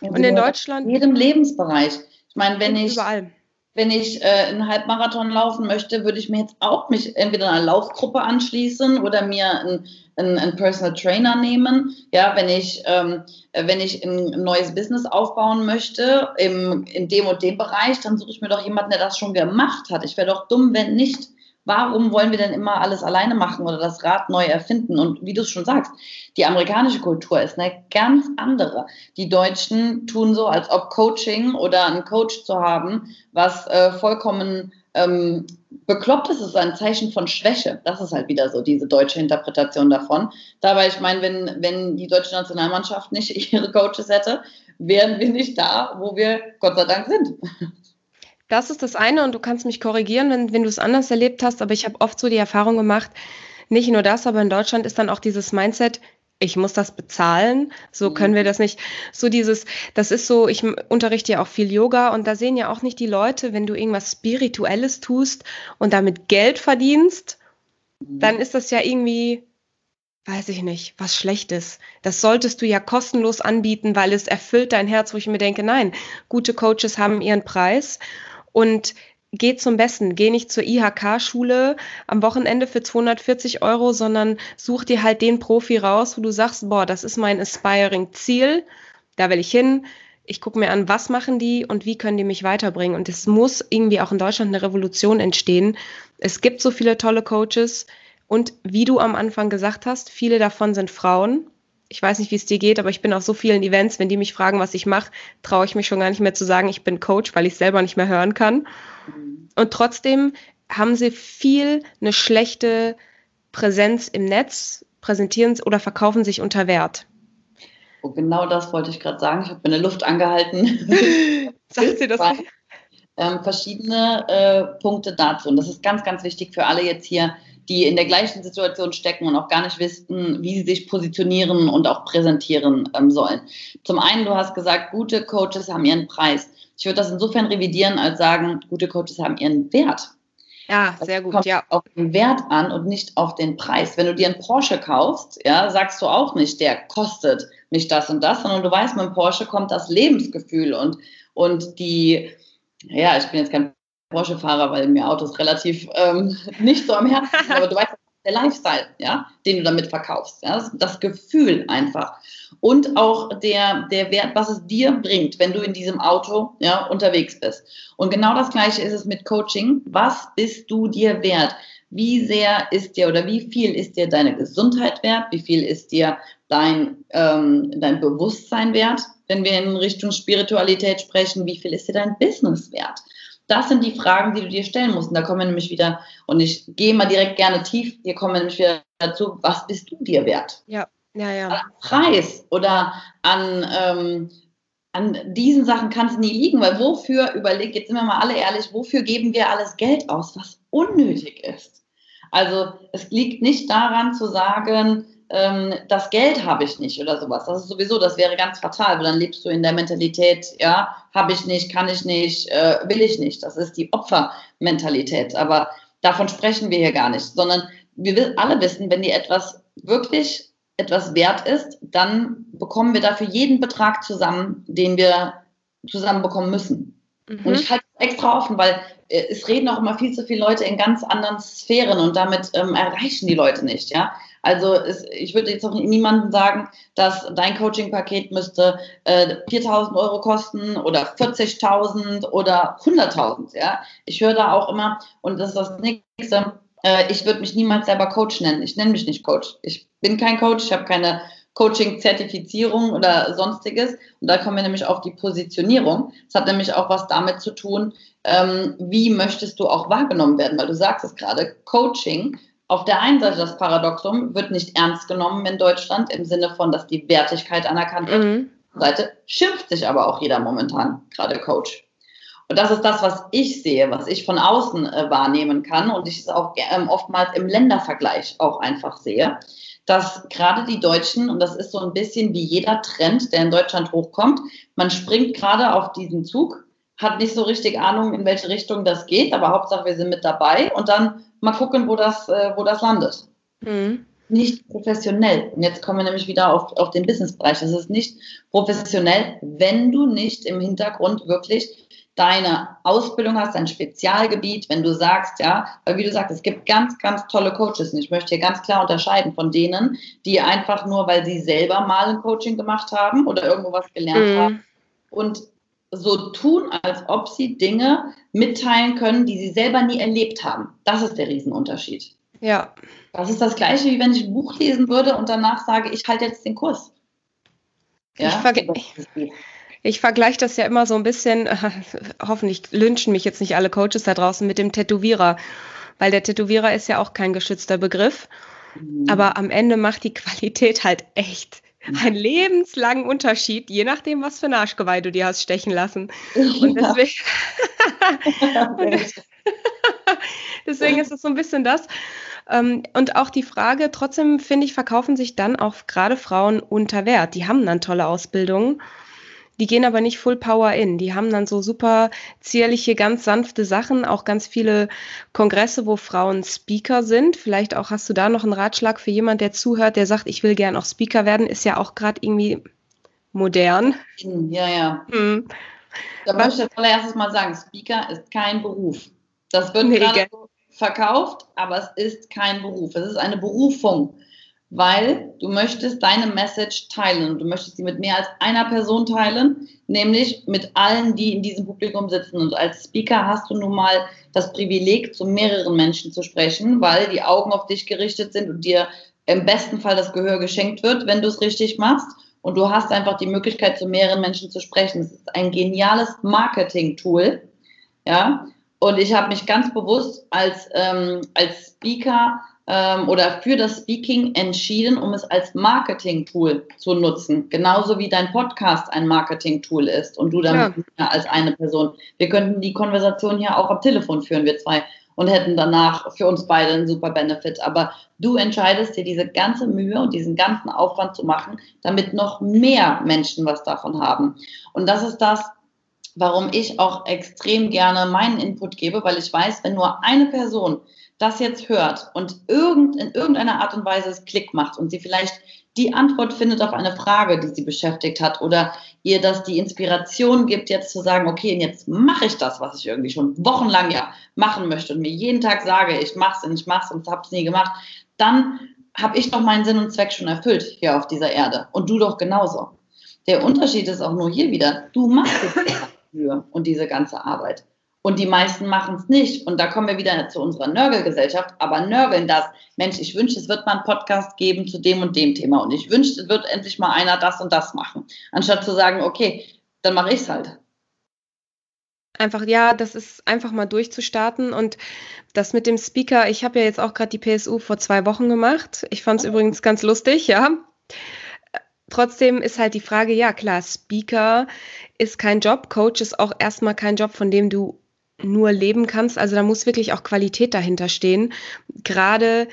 und in Deutschland. In jedem Lebensbereich. Ich meine, wenn ich. Überall wenn ich äh, einen Halbmarathon laufen möchte, würde ich mir jetzt auch mich entweder einer Laufgruppe anschließen oder mir einen, einen, einen Personal Trainer nehmen. Ja, wenn ich, ähm, wenn ich ein neues Business aufbauen möchte im, in dem und dem Bereich, dann suche ich mir doch jemanden, der das schon gemacht hat. Ich wäre doch dumm, wenn nicht. Warum wollen wir denn immer alles alleine machen oder das Rad neu erfinden? Und wie du es schon sagst, die amerikanische Kultur ist eine ganz andere. Die Deutschen tun so, als ob Coaching oder einen Coach zu haben, was äh, vollkommen ähm, bekloppt ist, ist ein Zeichen von Schwäche. Das ist halt wieder so diese deutsche Interpretation davon. Dabei, ich meine, wenn, wenn die deutsche Nationalmannschaft nicht ihre Coaches hätte, wären wir nicht da, wo wir Gott sei Dank sind.
Das ist das eine und du kannst mich korrigieren, wenn, wenn du es anders erlebt hast, aber ich habe oft so die Erfahrung gemacht, nicht nur das, aber in Deutschland ist dann auch dieses Mindset, ich muss das bezahlen, so mhm. können wir das nicht. So dieses, das ist so, ich unterrichte ja auch viel Yoga und da sehen ja auch nicht die Leute, wenn du irgendwas Spirituelles tust und damit Geld verdienst, mhm. dann ist das ja irgendwie, weiß ich nicht, was Schlechtes. Das solltest du ja kostenlos anbieten, weil es erfüllt dein Herz, wo ich mir denke, nein, gute Coaches haben ihren Preis und geh zum Besten. Geh nicht zur IHK-Schule am Wochenende für 240 Euro, sondern such dir halt den Profi raus, wo du sagst, boah, das ist mein aspiring Ziel, da will ich hin. Ich gucke mir an, was machen die und wie können die mich weiterbringen. Und es muss irgendwie auch in Deutschland eine Revolution entstehen. Es gibt so viele tolle Coaches und wie du am Anfang gesagt hast, viele davon sind Frauen ich weiß nicht, wie es dir geht, aber ich bin auf so vielen Events, wenn die mich fragen, was ich mache, traue ich mich schon gar nicht mehr zu sagen, ich bin Coach, weil ich selber nicht mehr hören kann. Mhm. Und trotzdem haben sie viel eine schlechte Präsenz im Netz, präsentieren oder verkaufen sich unter Wert.
Oh, genau das wollte ich gerade sagen. Ich habe in der Luft angehalten.
Sagt sie das?
Ähm, verschiedene äh, Punkte dazu. Und das ist ganz, ganz wichtig für alle jetzt hier, die in der gleichen Situation stecken und auch gar nicht wissen, wie sie sich positionieren und auch präsentieren ähm, sollen. Zum einen, du hast gesagt, gute Coaches haben ihren Preis. Ich würde das insofern revidieren, als sagen, gute Coaches haben ihren Wert.
Ja, sehr gut,
kommt
ja.
Auf den Wert an und nicht auf den Preis. Wenn du dir einen Porsche kaufst, ja, sagst du auch nicht, der kostet nicht das und das, sondern du weißt, mit dem Porsche kommt das Lebensgefühl und, und die, ja, ich bin jetzt kein Porsche-Fahrer, weil mir Autos relativ ähm, nicht so am Herzen sind, aber du weißt, der Lifestyle, ja, den du damit verkaufst, ja, das, Gefühl einfach und auch der, der Wert, was es dir bringt, wenn du in diesem Auto ja, unterwegs bist. Und genau das Gleiche ist es mit Coaching. Was bist du dir wert? Wie sehr ist dir oder wie viel ist dir deine Gesundheit wert? Wie viel ist dir dein, ähm, dein Bewusstsein wert? Wenn wir in Richtung Spiritualität sprechen, wie viel ist dir dein Business wert? Das sind die Fragen, die du dir stellen musst. Und da kommen wir nämlich wieder, und ich gehe mal direkt gerne tief, hier kommen wir nämlich wieder dazu, was bist du dir wert?
Ja, ja, ja.
An Preis oder an, ähm, an diesen Sachen kann es nie liegen, weil wofür, überleg, jetzt sind wir mal alle ehrlich, wofür geben wir alles Geld aus, was unnötig ist? Also es liegt nicht daran zu sagen, ähm, das Geld habe ich nicht oder sowas. Das ist sowieso, das wäre ganz fatal, weil dann lebst du in der Mentalität, ja, habe ich nicht, kann ich nicht, äh, will ich nicht. Das ist die Opfermentalität. Aber davon sprechen wir hier gar nicht, sondern wir alle wissen, wenn dir etwas wirklich etwas wert ist, dann bekommen wir dafür jeden Betrag zusammen, den wir zusammen bekommen müssen. Mhm. Und ich halte extra offen, weil äh, es reden auch immer viel zu viele Leute in ganz anderen Sphären und damit ähm, erreichen die Leute nicht, ja. Also es, ich würde jetzt auch niemandem sagen, dass dein Coaching-Paket müsste äh, 4.000 Euro kosten oder 40.000 oder 100.000. Ja, ich höre da auch immer und das ist das nächste. Äh, ich würde mich niemals selber Coach nennen. Ich nenne mich nicht Coach. Ich bin kein Coach. Ich habe keine Coaching-Zertifizierung oder sonstiges. Und da kommen wir nämlich auf die Positionierung. Es hat nämlich auch was damit zu tun, ähm, wie möchtest du auch wahrgenommen werden, weil du sagst es gerade, Coaching auf der einen Seite das Paradoxum wird nicht ernst genommen in Deutschland im Sinne von, dass die Wertigkeit anerkannt wird. Mhm. Auf der Seite schimpft sich aber auch jeder momentan, gerade Coach. Und das ist das, was ich sehe, was ich von außen äh, wahrnehmen kann und ich es auch ähm, oftmals im Ländervergleich auch einfach sehe, dass gerade die Deutschen, und das ist so ein bisschen wie jeder Trend, der in Deutschland hochkommt, man springt gerade auf diesen Zug, hat nicht so richtig Ahnung, in welche Richtung das geht, aber Hauptsache wir sind mit dabei und dann mal gucken, wo das, äh, wo das landet. Mhm. Nicht professionell. Und jetzt kommen wir nämlich wieder auf, auf den Businessbereich. Das ist nicht professionell, wenn du nicht im Hintergrund wirklich deine Ausbildung hast, dein Spezialgebiet, wenn du sagst, ja, weil wie du sagst, es gibt ganz, ganz tolle Coaches und ich möchte hier ganz klar unterscheiden von denen, die einfach nur, weil sie selber mal ein Coaching gemacht haben oder irgendwo was gelernt mhm. haben und so tun, als ob sie Dinge mitteilen können, die sie selber nie erlebt haben. Das ist der Riesenunterschied.
Ja.
Das ist das Gleiche, wie wenn ich ein Buch lesen würde und danach sage, ich halte jetzt den Kurs.
Ja? Ich, verge ich vergleiche das ja immer so ein bisschen, hoffentlich lynchen mich jetzt nicht alle Coaches da draußen mit dem Tätowierer, weil der Tätowierer ist ja auch kein geschützter Begriff. Mhm. Aber am Ende macht die Qualität halt echt einen lebenslangen Unterschied, je nachdem, was für ein Arschgeweih du dir hast stechen lassen. Und deswegen, deswegen ist es so ein bisschen das. Ähm, und auch die Frage, trotzdem finde ich, verkaufen sich dann auch gerade Frauen unter Wert. Die haben dann tolle Ausbildungen die gehen aber nicht full power in. Die haben dann so super zierliche, ganz sanfte Sachen, auch ganz viele Kongresse, wo Frauen Speaker sind. Vielleicht auch hast du da noch einen Ratschlag für jemand, der zuhört, der sagt, ich will gern auch Speaker werden, ist ja auch gerade irgendwie modern.
Ja, ja. Hm. Da möchte ich als allererstes mal sagen, Speaker ist kein Beruf. Das wird nee, gerade so verkauft, aber es ist kein Beruf. Es ist eine Berufung weil du möchtest deine Message teilen und du möchtest sie mit mehr als einer Person teilen, nämlich mit allen, die in diesem Publikum sitzen. Und als Speaker hast du nun mal das Privileg, zu mehreren Menschen zu sprechen, weil die Augen auf dich gerichtet sind und dir im besten Fall das Gehör geschenkt wird, wenn du es richtig machst. Und du hast einfach die Möglichkeit, zu mehreren Menschen zu sprechen. Es ist ein geniales Marketing-Tool. Ja. Und ich habe mich ganz bewusst als, ähm, als Speaker ähm, oder für das Speaking entschieden, um es als Marketing-Tool zu nutzen. Genauso wie dein Podcast ein Marketing-Tool ist und du dann ja. als eine Person. Wir könnten die Konversation hier auch am Telefon führen, wir zwei, und hätten danach für uns beide einen super Benefit. Aber du entscheidest dir diese ganze Mühe und diesen ganzen Aufwand zu machen, damit noch mehr Menschen was davon haben. Und das ist das, warum ich auch extrem gerne meinen Input gebe, weil ich weiß, wenn nur eine Person das jetzt hört und irgend, in irgendeiner Art und Weise es Klick macht und sie vielleicht die Antwort findet auf eine Frage, die sie beschäftigt hat oder ihr das die Inspiration gibt, jetzt zu sagen, okay, und jetzt mache ich das, was ich irgendwie schon wochenlang ja machen möchte und mir jeden Tag sage, ich mache es und ich mache es und habe es nie gemacht, dann habe ich doch meinen Sinn und Zweck schon erfüllt hier auf dieser Erde und du doch genauso. Der Unterschied ist auch nur hier wieder, du machst es und diese ganze Arbeit. Und die meisten machen es nicht. Und da kommen wir wieder zu unserer Nörgelgesellschaft. Aber nörgeln das, Mensch, ich wünsche, es wird mal einen Podcast geben zu dem und dem Thema. Und ich wünsche, es wird endlich mal einer das und das machen. Anstatt zu sagen, okay, dann mache ich es halt.
Einfach, ja, das ist einfach mal durchzustarten. Und das mit dem Speaker, ich habe ja jetzt auch gerade die PSU vor zwei Wochen gemacht. Ich fand es oh. übrigens ganz lustig, ja. Trotzdem ist halt die Frage, ja klar, Speaker ist kein Job, Coach ist auch erstmal kein Job, von dem du nur leben kannst. Also da muss wirklich auch Qualität dahinter stehen. Gerade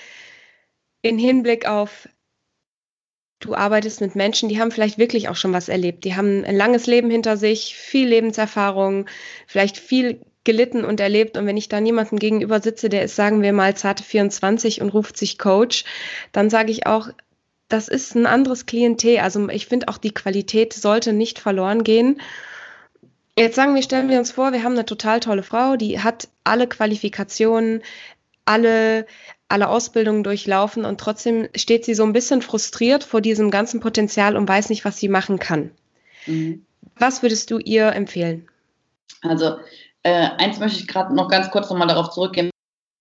in Hinblick auf, du arbeitest mit Menschen, die haben vielleicht wirklich auch schon was erlebt. Die haben ein langes Leben hinter sich, viel Lebenserfahrung, vielleicht viel gelitten und erlebt. Und wenn ich da niemanden gegenüber sitze, der ist, sagen wir mal, zarte 24 und ruft sich Coach, dann sage ich auch, das ist ein anderes Klientel. Also ich finde auch die Qualität sollte nicht verloren gehen. Jetzt sagen wir, stellen wir uns vor, wir haben eine total tolle Frau, die hat alle Qualifikationen, alle, alle Ausbildungen durchlaufen und trotzdem steht sie so ein bisschen frustriert vor diesem ganzen Potenzial und weiß nicht, was sie machen kann. Mhm. Was würdest du ihr empfehlen?
Also, äh, eins möchte ich gerade noch ganz kurz nochmal darauf zurückgehen,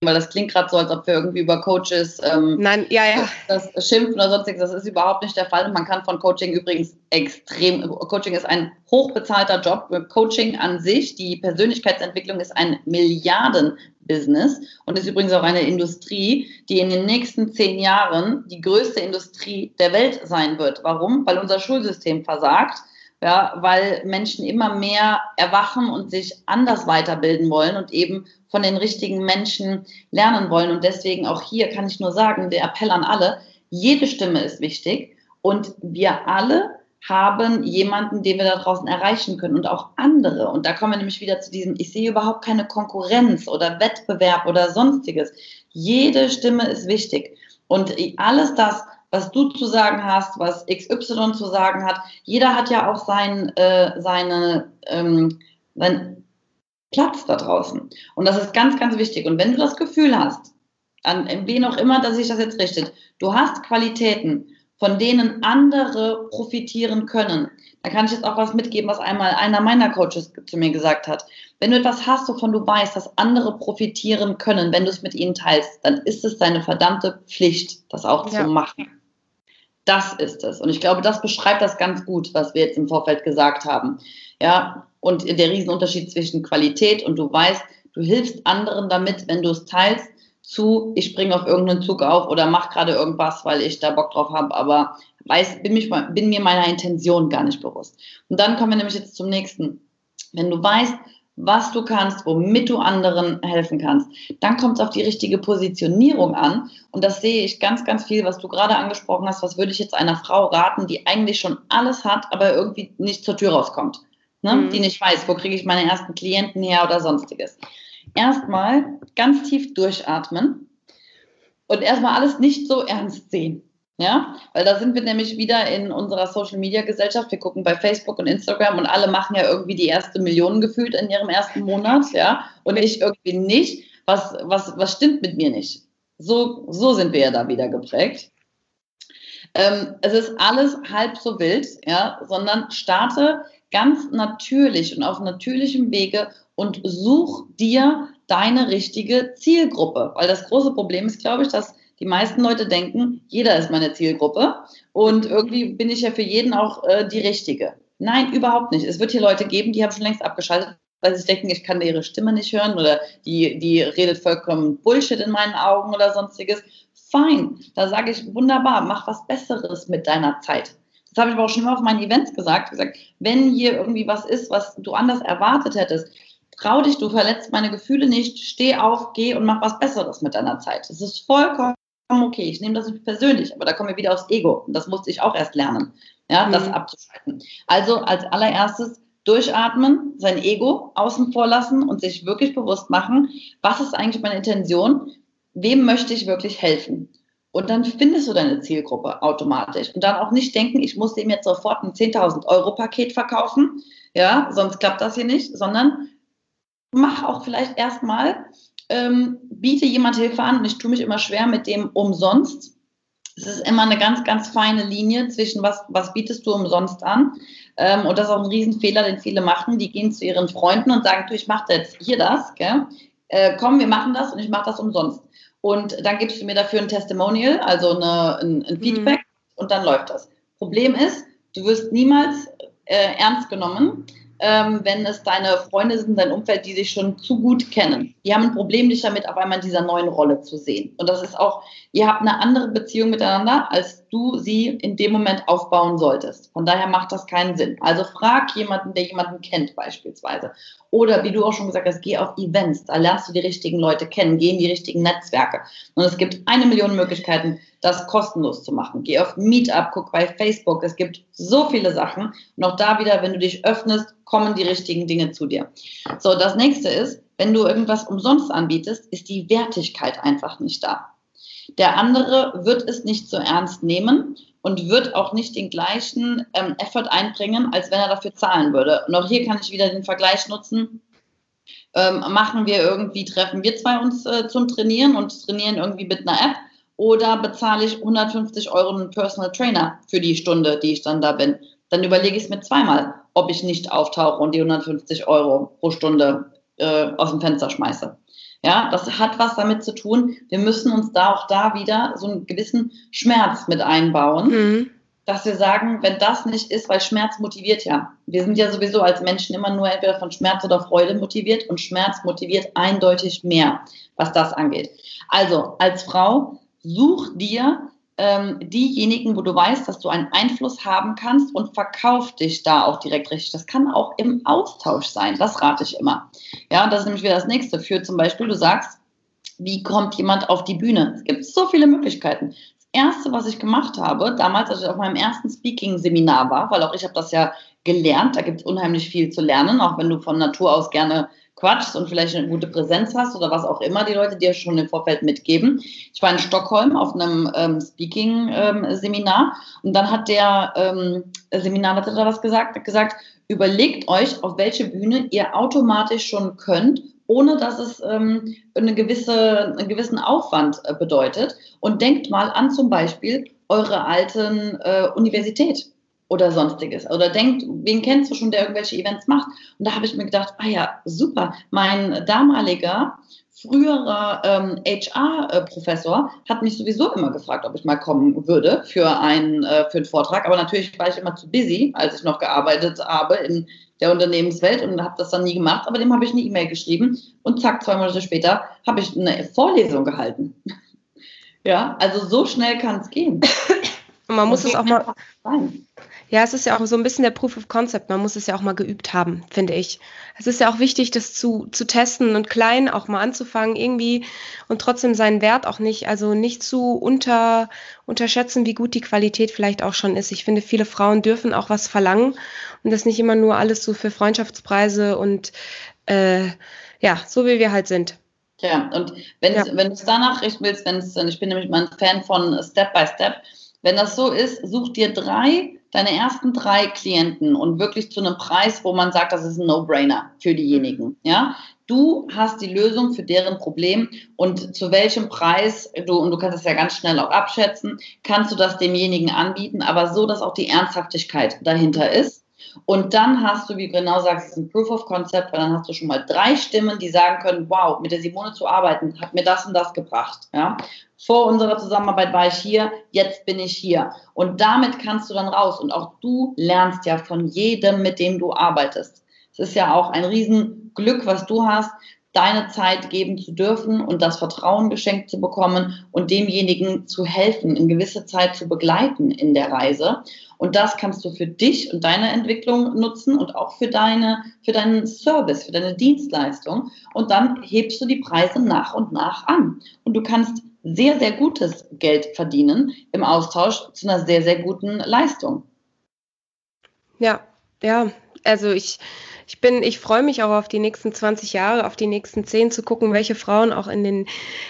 weil das klingt gerade so, als ob wir irgendwie über Coaches
ähm, Nein, ja, ja.
Das, das schimpfen oder sonstiges. Das ist überhaupt nicht der Fall. Und man kann von Coaching übrigens extrem, Coaching ist ein hochbezahlter Job. Coaching an sich, die Persönlichkeitsentwicklung ist ein Milliarden-Business und ist übrigens auch eine Industrie, die in den nächsten zehn Jahren die größte Industrie der Welt sein wird. Warum? Weil unser Schulsystem versagt ja, weil Menschen immer mehr erwachen und sich anders weiterbilden wollen und eben von den richtigen Menschen lernen wollen. Und deswegen auch hier kann ich nur sagen, der Appell an alle, jede Stimme ist wichtig und wir alle haben jemanden, den wir da draußen erreichen können und auch andere. Und da kommen wir nämlich wieder zu diesem, ich sehe überhaupt keine Konkurrenz oder Wettbewerb oder sonstiges. Jede Stimme ist wichtig. Und alles das, was du zu sagen hast, was XY zu sagen hat. Jeder hat ja auch sein, äh, seine, ähm, seinen Platz da draußen. Und das ist ganz, ganz wichtig. Und wenn du das Gefühl hast, an wen auch immer, dass sich das jetzt richtet, du hast Qualitäten, von denen andere profitieren können. Da kann ich jetzt auch was mitgeben, was einmal einer meiner Coaches zu mir gesagt hat. Wenn du etwas hast, wovon du weißt, dass andere profitieren können, wenn du es mit ihnen teilst, dann ist es deine verdammte Pflicht, das auch ja. zu machen. Das ist es. Und ich glaube, das beschreibt das ganz gut, was wir jetzt im Vorfeld gesagt haben. Ja, und der Riesenunterschied zwischen Qualität und du weißt, du hilfst anderen damit, wenn du es teilst, zu, ich springe auf irgendeinen Zug auf oder mache gerade irgendwas, weil ich da Bock drauf habe, aber weiß, bin, mich, bin mir meiner Intention gar nicht bewusst. Und dann kommen wir nämlich jetzt zum nächsten. Wenn du weißt, was du kannst, womit du anderen helfen kannst, dann kommt es auf die richtige Positionierung an. Und das sehe ich ganz, ganz viel, was du gerade angesprochen hast. Was würde ich jetzt einer Frau raten, die eigentlich schon alles hat, aber irgendwie nicht zur Tür rauskommt? Ne? Mhm. Die nicht weiß, wo kriege ich meine ersten Klienten her oder sonstiges. Erstmal ganz tief durchatmen und erstmal alles nicht so ernst sehen. Ja, weil da sind wir nämlich wieder in unserer Social Media Gesellschaft. Wir gucken bei Facebook und Instagram und alle machen ja irgendwie die erste Million gefühlt in ihrem ersten Monat, ja, und ich irgendwie nicht. Was, was, was stimmt mit mir nicht? So, so sind wir ja da wieder geprägt. Ähm, es ist alles halb so wild, ja, sondern starte ganz natürlich und auf natürlichem Wege und such dir deine richtige Zielgruppe. Weil das große Problem ist, glaube ich, dass die meisten Leute denken, jeder ist meine Zielgruppe und irgendwie bin ich ja für jeden auch äh, die Richtige. Nein, überhaupt nicht. Es wird hier Leute geben, die haben schon längst abgeschaltet, weil sie denken, ich kann ihre Stimme nicht hören oder die, die redet vollkommen Bullshit in meinen Augen oder sonstiges. Fein, da sage ich wunderbar, mach was Besseres mit deiner Zeit. Das habe ich aber auch schon immer auf meinen Events gesagt, gesagt, wenn hier irgendwie was ist, was du anders erwartet hättest, trau dich, du verletzt meine Gefühle nicht, steh auf, geh und mach was Besseres mit deiner Zeit. Das ist vollkommen okay, ich nehme das nicht persönlich, aber da kommen wir wieder aufs Ego. Und das musste ich auch erst lernen, ja, mhm. das abzuschalten. Also als allererstes durchatmen, sein Ego außen vor lassen und sich wirklich bewusst machen, was ist eigentlich meine Intention, wem möchte ich wirklich helfen. Und dann findest du deine Zielgruppe automatisch. Und dann auch nicht denken, ich muss dem jetzt sofort ein 10.000 Euro Paket verkaufen, ja, sonst klappt das hier nicht, sondern mach auch vielleicht erstmal ähm, biete jemand Hilfe an und ich tue mich immer schwer mit dem umsonst. Es ist immer eine ganz, ganz feine Linie zwischen was, was bietest du umsonst an. Ähm, und das ist auch ein Riesenfehler, den viele machen. Die gehen zu ihren Freunden und sagen, du, ich mache jetzt hier das, gell? Äh, komm, wir machen das und ich mache das umsonst. Und dann gibst du mir dafür ein Testimonial, also eine, ein, ein, mhm. Feedback mhm. und dann läuft das. Problem ist, du wirst niemals äh, ernst genommen, ähm, wenn es deine Freunde sind, dein Umfeld, die sich schon zu gut kennen. Die haben ein Problem nicht damit, auf einmal in dieser neuen Rolle zu sehen. Und das ist auch, ihr habt eine andere Beziehung miteinander, als du sie in dem Moment aufbauen solltest. Von daher macht das keinen Sinn. Also frag jemanden, der jemanden kennt beispielsweise. Oder wie du auch schon gesagt hast, geh auf Events, da lernst du die richtigen Leute kennen, geh in die richtigen Netzwerke. Und es gibt eine Million Möglichkeiten, das kostenlos zu machen. Geh auf Meetup, guck bei Facebook, es gibt so viele Sachen. Und auch da wieder, wenn du dich öffnest, kommen die richtigen Dinge zu dir. So, das nächste ist, wenn du irgendwas umsonst anbietest, ist die Wertigkeit einfach nicht da. Der andere wird es nicht so ernst nehmen und wird auch nicht den gleichen ähm, Effort einbringen, als wenn er dafür zahlen würde. Und auch hier kann ich wieder den Vergleich nutzen. Ähm, machen wir irgendwie, treffen wir zwei uns äh, zum Trainieren und trainieren irgendwie mit einer App oder bezahle ich 150 Euro einen Personal Trainer für die Stunde, die ich dann da bin. Dann überlege ich es mir zweimal, ob ich nicht auftauche und die 150 Euro pro Stunde äh, aus dem Fenster schmeiße. Ja, das hat was damit zu tun. Wir müssen uns da auch da wieder so einen gewissen Schmerz mit einbauen, mhm. dass wir sagen, wenn das nicht ist, weil Schmerz motiviert ja. Wir sind ja sowieso als Menschen immer nur entweder von Schmerz oder Freude motiviert und Schmerz motiviert eindeutig mehr, was das angeht. Also als Frau such dir ähm, diejenigen, wo du weißt, dass du einen Einfluss haben kannst und verkauf dich da auch direkt richtig. Das kann auch im Austausch sein, das rate ich immer. Ja, das ist nämlich wieder das nächste. Für zum Beispiel, du sagst, wie kommt jemand auf die Bühne? Es gibt so viele Möglichkeiten. Das erste, was ich gemacht habe, damals, als ich auf meinem ersten Speaking-Seminar war, weil auch ich habe das ja gelernt, da gibt es unheimlich viel zu lernen, auch wenn du von Natur aus gerne quatschst und vielleicht eine gute Präsenz hast oder was auch immer die Leute dir schon im Vorfeld mitgeben. Ich war in Stockholm auf einem ähm, Speaking-Seminar ähm, und dann hat der ähm, Seminarleiter was gesagt, hat gesagt, überlegt euch, auf welche Bühne ihr automatisch schon könnt, ohne dass es ähm, eine gewisse, einen gewissen Aufwand äh, bedeutet und denkt mal an zum Beispiel eure alten äh, Universität oder sonstiges. Oder denkt, wen kennst du schon, der irgendwelche Events macht? Und da habe ich mir gedacht, ah ja, super, mein damaliger früherer ähm, HR-Professor hat mich sowieso immer gefragt, ob ich mal kommen würde für einen, äh, für einen Vortrag. Aber natürlich war ich immer zu busy, als ich noch gearbeitet habe in der Unternehmenswelt und habe das dann nie gemacht. Aber dem habe ich eine E-Mail geschrieben und zack, zwei Monate später habe ich eine Vorlesung gehalten. ja, also so schnell kann es gehen.
Und man muss es auch mal. Sein. Ja, es ist ja auch so ein bisschen der Proof of Concept. Man muss es ja auch mal geübt haben, finde ich. Es ist ja auch wichtig, das zu, zu testen und klein auch mal anzufangen, irgendwie und trotzdem seinen Wert auch nicht, also nicht zu unter, unterschätzen, wie gut die Qualität vielleicht auch schon ist. Ich finde, viele Frauen dürfen auch was verlangen und das nicht immer nur alles so für Freundschaftspreise und äh, ja, so wie wir halt sind.
Ja, und wenn ja. du es danach richten willst, wenn es, ich bin nämlich mal ein Fan von Step by Step, wenn das so ist, such dir drei, deine ersten drei Klienten und wirklich zu einem Preis, wo man sagt, das ist ein No-Brainer für diejenigen. Ja, du hast die Lösung für deren Problem und zu welchem Preis du, und du kannst es ja ganz schnell auch abschätzen, kannst du das demjenigen anbieten, aber so, dass auch die Ernsthaftigkeit dahinter ist. Und dann hast du, wie du genau sagst, ein Proof of Concept, weil dann hast du schon mal drei Stimmen, die sagen können, wow, mit der Simone zu arbeiten, hat mir das und das gebracht. Ja? vor unserer Zusammenarbeit war ich hier, jetzt bin ich hier. Und damit kannst du dann raus. Und auch du lernst ja von jedem, mit dem du arbeitest. Es ist ja auch ein Riesenglück, was du hast, deine Zeit geben zu dürfen und das Vertrauen geschenkt zu bekommen und demjenigen zu helfen, in gewisse Zeit zu begleiten in der Reise. Und das kannst du für dich und deine Entwicklung nutzen und auch für deine, für deinen Service, für deine Dienstleistung. Und dann hebst du die Preise nach und nach an. Und du kannst sehr, sehr gutes Geld verdienen im Austausch zu einer sehr, sehr guten Leistung.
Ja, ja, also ich, ich bin, ich freue mich auch auf die nächsten 20 Jahre, auf die nächsten 10 zu gucken, welche Frauen auch in den,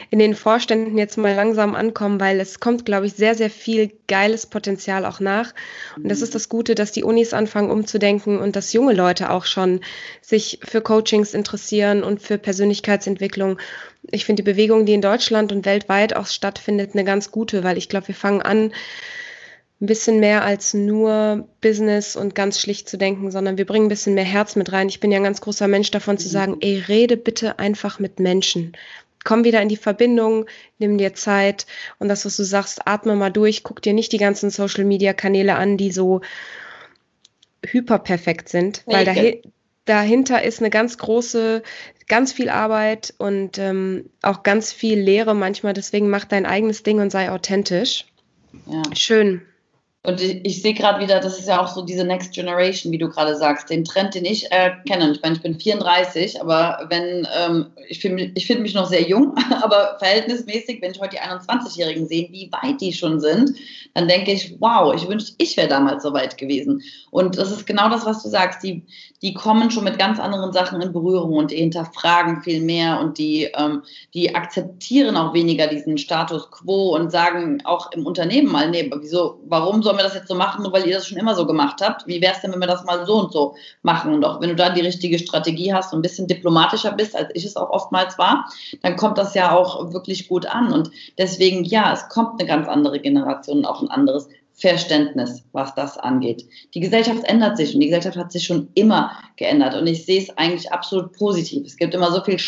in den Vorständen jetzt mal langsam ankommen, weil es kommt, glaube ich, sehr, sehr viel geiles Potenzial auch nach. Und das ist das Gute, dass die Unis anfangen umzudenken und dass junge Leute auch schon sich für Coachings interessieren und für Persönlichkeitsentwicklung. Ich finde die Bewegung, die in Deutschland und weltweit auch stattfindet, eine ganz gute, weil ich glaube, wir fangen an, ein bisschen mehr als nur Business und ganz schlicht zu denken, sondern wir bringen ein bisschen mehr Herz mit rein. Ich bin ja ein ganz großer Mensch davon zu mhm. sagen, ey, rede bitte einfach mit Menschen. Komm wieder in die Verbindung, nimm dir Zeit und das, was du sagst, atme mal durch, guck dir nicht die ganzen Social Media Kanäle an, die so hyperperfekt sind, weil dahi dahinter ist eine ganz große, ganz viel Arbeit und ähm, auch ganz viel Lehre manchmal. Deswegen mach dein eigenes Ding und sei authentisch. Ja. Schön.
Und ich, ich sehe gerade wieder, das ist ja auch so diese Next Generation, wie du gerade sagst, den Trend, den ich äh, kenne. Ich meine, ich bin 34, aber wenn, ähm, ich finde ich find mich noch sehr jung, aber verhältnismäßig, wenn ich heute die 21-Jährigen sehe, wie weit die schon sind, dann denke ich, wow, ich wünschte, ich wäre damals so weit gewesen. Und das ist genau das, was du sagst. Die, die kommen schon mit ganz anderen Sachen in Berührung und die hinterfragen viel mehr und die, ähm, die akzeptieren auch weniger diesen Status quo und sagen auch im Unternehmen mal, nee, wieso, warum sollen wir das jetzt so machen, nur weil ihr das schon immer so gemacht habt? Wie wäre es denn, wenn wir das mal so und so machen? Und auch wenn du da die richtige Strategie hast und ein bisschen diplomatischer bist, als ich es auch oftmals war, dann kommt das ja auch wirklich gut an. Und deswegen, ja, es kommt eine ganz andere Generation und auch ein anderes Verständnis, was das angeht. Die Gesellschaft ändert sich und die Gesellschaft hat sich schon immer geändert und ich sehe es eigentlich absolut positiv. Es gibt immer so viel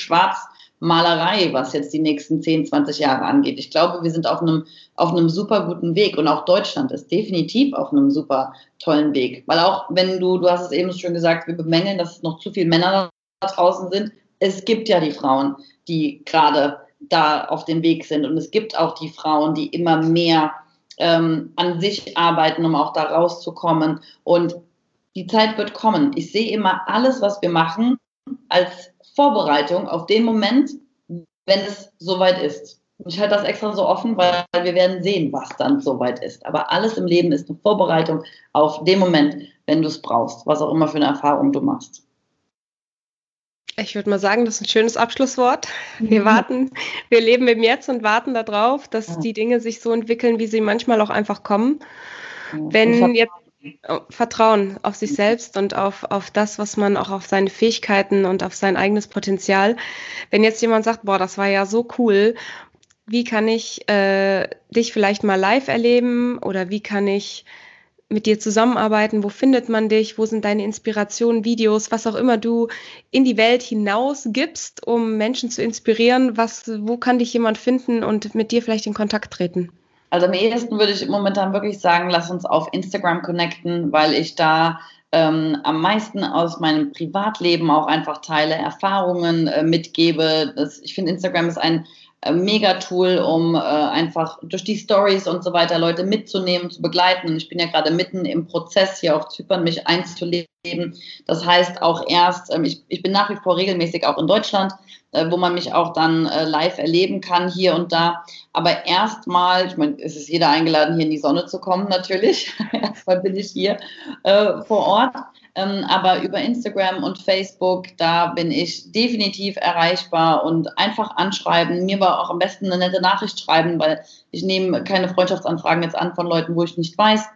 Schwarzmalerei, was jetzt die nächsten 10, 20 Jahre angeht. Ich glaube, wir sind auf einem, auf einem super guten Weg und auch Deutschland ist definitiv auf einem super tollen Weg. Weil auch wenn du, du hast es eben schon gesagt, wir bemängeln, dass noch zu viele Männer da draußen sind. Es gibt ja die Frauen, die gerade da auf dem Weg sind und es gibt auch die Frauen, die immer mehr ähm, an sich arbeiten, um auch da rauszukommen. Und die Zeit wird kommen. Ich sehe immer alles, was wir machen, als Vorbereitung auf den Moment, wenn es soweit ist. Ich halte das extra so offen, weil wir werden sehen, was dann soweit ist. Aber alles im Leben ist eine Vorbereitung auf den Moment, wenn du es brauchst, was auch immer für eine Erfahrung du machst.
Ich würde mal sagen, das ist ein schönes Abschlusswort. Wir mhm. warten, wir leben im Jetzt und warten darauf, dass die Dinge sich so entwickeln, wie sie manchmal auch einfach kommen. Wenn jetzt Vertrauen auf sich selbst und auf, auf das, was man auch auf seine Fähigkeiten und auf sein eigenes Potenzial. Wenn jetzt jemand sagt, boah, das war ja so cool, wie kann ich äh, dich vielleicht mal live erleben oder wie kann ich mit dir zusammenarbeiten? Wo findet man dich? Wo sind deine Inspirationen, Videos, was auch immer du in die Welt hinaus gibst, um Menschen zu inspirieren? Was, wo kann dich jemand finden und mit dir vielleicht in Kontakt treten?
Also am ehesten würde ich momentan wirklich sagen, lass uns auf Instagram connecten, weil ich da ähm, am meisten aus meinem Privatleben auch einfach teile, Erfahrungen äh, mitgebe. Das, ich finde, Instagram ist ein äh, mega Tool, um äh, einfach durch die Stories und so weiter Leute mitzunehmen, zu begleiten. Und ich bin ja gerade mitten im Prozess hier auf Zypern, mich einzuleben. Das heißt auch erst, ähm, ich, ich bin nach wie vor regelmäßig auch in Deutschland, äh, wo man mich auch dann äh, live erleben kann, hier und da. Aber erstmal, ich meine, es ist jeder eingeladen, hier in die Sonne zu kommen, natürlich. erstmal bin ich hier äh, vor Ort. Ähm, aber über Instagram und Facebook, da bin ich definitiv erreichbar und einfach anschreiben. Mir war auch am besten eine nette Nachricht schreiben, weil ich nehme keine Freundschaftsanfragen jetzt an von Leuten, wo ich nicht weiß.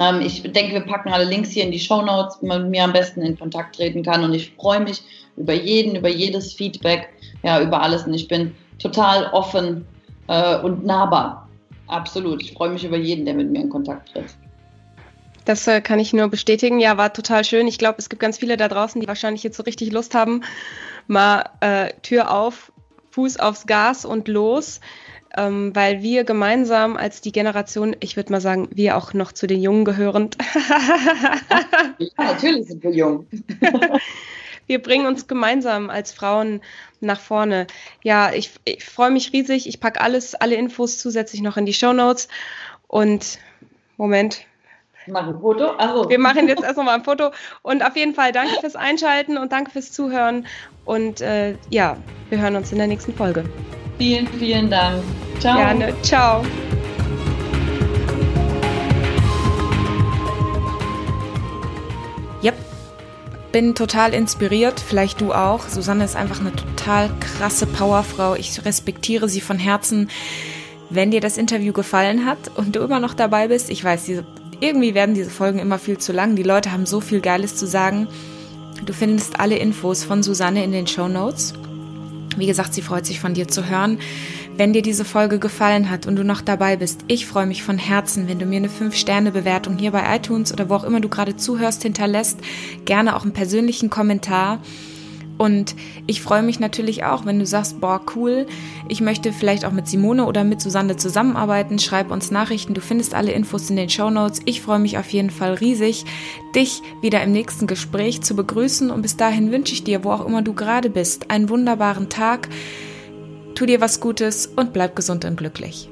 Ähm, ich denke, wir packen alle Links hier in die Show Notes, wie man mit mir am besten in Kontakt treten kann. Und ich freue mich über jeden, über jedes Feedback, ja, über alles. Und ich bin total offen äh, und nahbar. Absolut. Ich freue mich über jeden, der mit mir in Kontakt tritt.
Das äh, kann ich nur bestätigen. Ja, war total schön. Ich glaube, es gibt ganz viele da draußen, die wahrscheinlich jetzt so richtig Lust haben, mal äh, Tür auf, Fuß aufs Gas und los, ähm, weil wir gemeinsam als die Generation, ich würde mal sagen, wir auch noch zu den Jungen gehörend.
ja, natürlich sind wir jung.
wir bringen uns gemeinsam als Frauen nach vorne. Ja, ich, ich freue mich riesig. Ich packe alles, alle Infos zusätzlich noch in die Show Notes. Und Moment,
Mach ein Foto. Also.
Wir machen jetzt erst nochmal ein Foto. Und auf jeden Fall danke fürs Einschalten und danke fürs Zuhören. Und äh, ja, wir hören uns in der nächsten Folge.
Vielen, vielen Dank.
Ciao. Gerne. Ciao. Yep. Bin total inspiriert, vielleicht du auch. Susanne ist einfach eine total krasse Powerfrau. Ich respektiere sie von Herzen. Wenn dir das Interview gefallen hat und du immer noch dabei bist, ich weiß, diese irgendwie werden diese Folgen immer viel zu lang. Die Leute haben so viel Geiles zu sagen. Du findest alle Infos von Susanne in den Show Notes. Wie gesagt, sie freut sich von dir zu hören. Wenn dir diese Folge gefallen hat und du noch dabei bist, ich freue mich von Herzen, wenn du mir eine 5-Sterne-Bewertung hier bei iTunes oder wo auch immer du gerade zuhörst hinterlässt. Gerne auch einen persönlichen Kommentar. Und ich freue mich natürlich auch, wenn du sagst, boah, cool, ich möchte vielleicht auch mit Simone oder mit Susanne zusammenarbeiten. Schreib uns Nachrichten, du findest alle Infos in den Show Notes. Ich freue mich auf jeden Fall riesig, dich wieder im nächsten Gespräch zu begrüßen. Und bis dahin wünsche ich dir, wo auch immer du gerade bist, einen wunderbaren Tag. Tu dir was Gutes und bleib gesund und glücklich.